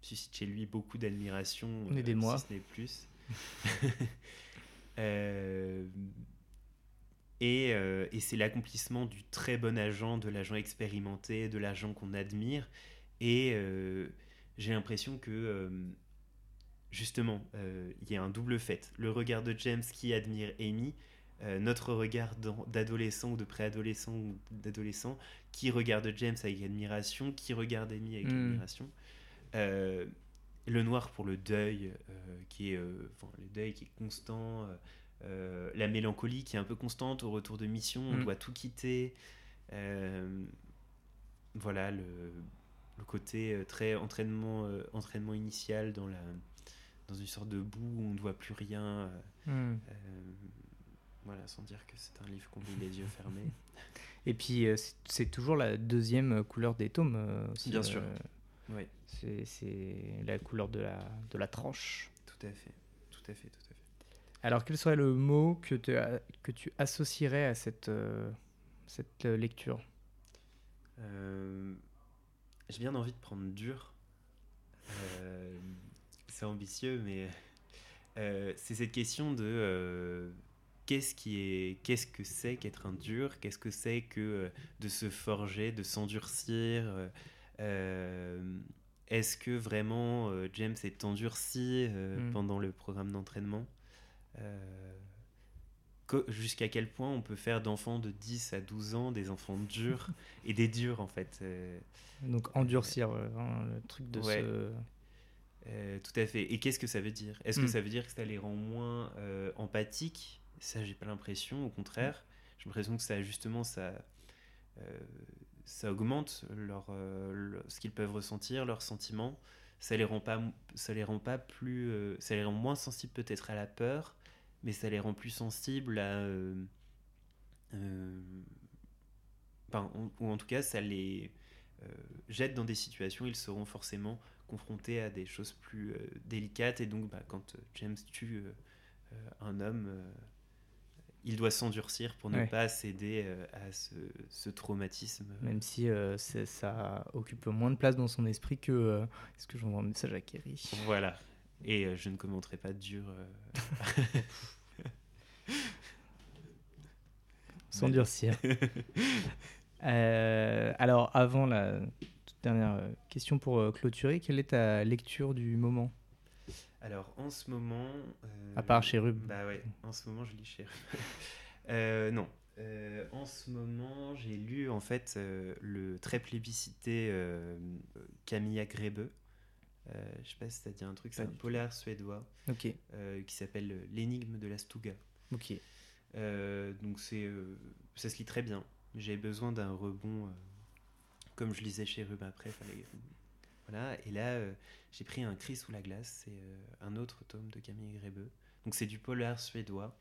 suscite chez lui beaucoup d'admiration, euh, si ce n'est plus. Euh, et, euh, et c'est l'accomplissement du très bon agent, de l'agent expérimenté, de l'agent qu'on admire. Et euh, j'ai l'impression que, euh, justement, euh, il y a un double fait. Le regard de James qui admire Amy, euh, notre regard d'adolescent ou de préadolescent ou d'adolescent qui regarde James avec admiration, qui regarde Amy avec Mm. admiration. Euh, le noir pour le deuil, euh, qui est, enfin, le deuil qui est constant, la mélancolie qui est un peu constante au retour de mission, on Mm. doit tout quitter. Voilà, le, le côté très entraînement, entraînement initial dans, la, dans une sorte de boue où on ne voit plus rien. Hmm. Voilà, sans dire que c'est un livre qu'on lit les yeux fermés. Et puis, euh, c'est- toujours la deuxième couleur des tomes euh, aussi. Bien sûr. euh, Oui, c'est- la couleur de la, de la tranche. tout à fait. Tout à fait, tout à fait. Alors, quel serait le mot que, te- que tu associerais à cette, euh, cette lecture? Euh, J'ai bien envie de prendre dur. Euh, c'est ambitieux, mais c'est cette question de qu'est-ce qui est, qu'est-ce que c'est qu'être un dur, qu'est-ce que c'est que euh, de se forger, de s'endurcir? euh, euh, Est-ce que vraiment euh, James est endurci euh, Mm. pendant le programme d'entraînement? Jusqu'à quel point on peut faire d'enfants de 10 à 12 ans des enfants durs et des durs en fait. Donc, endurcir, le truc de Ouais. euh, tout à fait. Et qu'est-ce que ça veut dire? Est-ce que Mm. ça veut dire que ça les rend moins euh, empathiques? Ça, j'ai pas l'impression. Au contraire, j'ai l'impression que ça justement ça euh, ça augmente leur, euh, ce qu'ils peuvent ressentir, leurs sentiments. Ça les rend pas ça les rend pas plus euh, ça les rend moins sensibles peut-être à la peur, mais ça les rend plus sensibles à enfin, ou- en tout cas ça les jette dans des situations où ils seront forcément confrontés à des choses plus délicates et donc bah, quand James tue un homme il doit s'endurcir pour ne Ouais. pas céder euh, à ce, ce traumatisme Même si euh, ça occupe moins de place dans son esprit que. euh, Est-ce que j'envoie un message à Kerry voilà et euh, je ne commenterai pas dur euh, S'endurcir. Euh, alors, avant la toute dernière euh, question pour euh, clôturer, quelle est ta lecture du moment? Alors en ce moment euh, À part Chérub. bah ouais en ce moment je lis Chérub Euh, non Euh, en ce moment j'ai lu en fait euh, le très plébiscité euh, Camilla Grebe euh, je sais pas si ça dit un truc c'est un polar suédois Ok, euh, qui s'appelle L'énigme de la Stuga ok. Euh, donc c'est euh, ça se lit très bien. J'avais besoin d'un rebond euh, comme je lisais chez Rub après. fallait- Voilà. Et là, euh, j'ai pris un cri sous la glace. C'est euh, un autre tome de Camille Grebe. Donc c'est du polar suédois.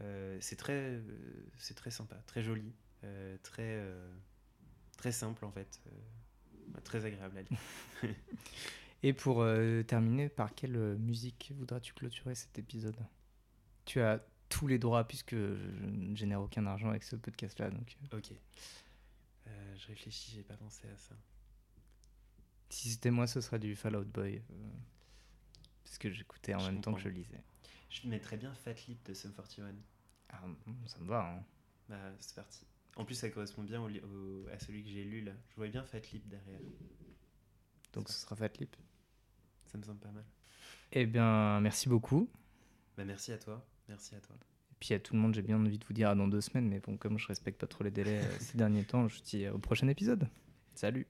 Euh, c'est très, c'est très sympa, très joli, très, très simple en fait, euh, très agréable à lire. Et pour terminer, par quelle musique voudras-tu clôturer cet épisode? Tu as tous les droits puisque je ne génère aucun argent avec ce podcast-là. Donc, Ok. Je réfléchis, j'ai pas pensé à ça. Si c'était moi, ce serait du Fallout Boy. euh, parce que j'écoutais en Je même temps que je lisais. Je mettrais bien Fat Lip de Sum 41. Ah, mm, ça me va. hein. Bah, c'est parti. En plus, ça correspond bien au à celui que j'ai lu là. Je voyais bien Fat Lip derrière. Donc, ce sera Fat Lip. Ça me semble pas mal. Eh bien, merci beaucoup. Bah, merci à toi. Merci à toi. Et puis à tout le monde, j'ai bien envie de vous dire à dans deux semaines, mais bon, comme je respecte pas trop les délais euh, ces derniers temps, je vous dis au prochain épisode. Salut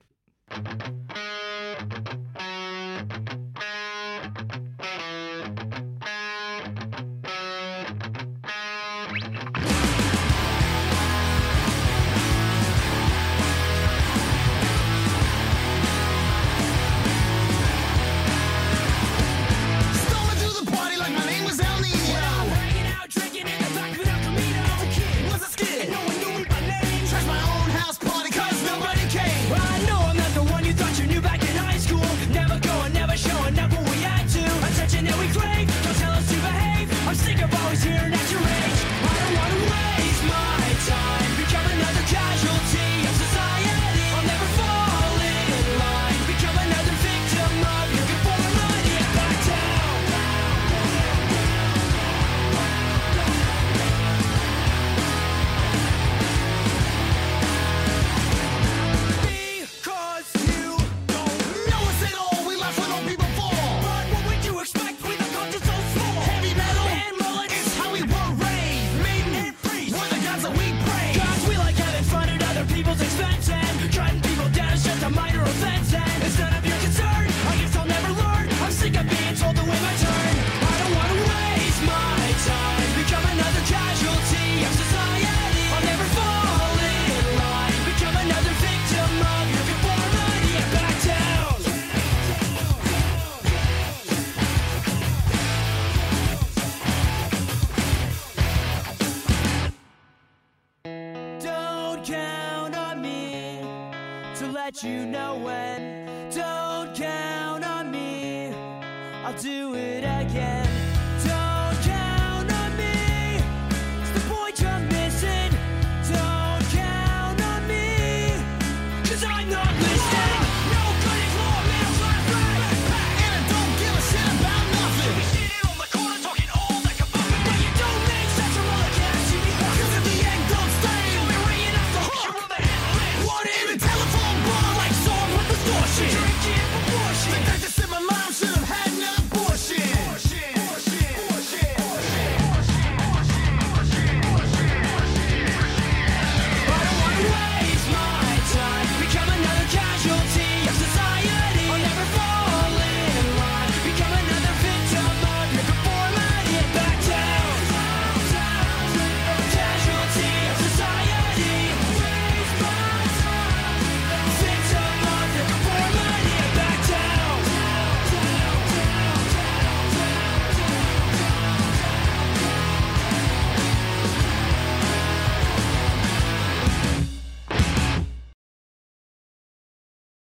Thank you.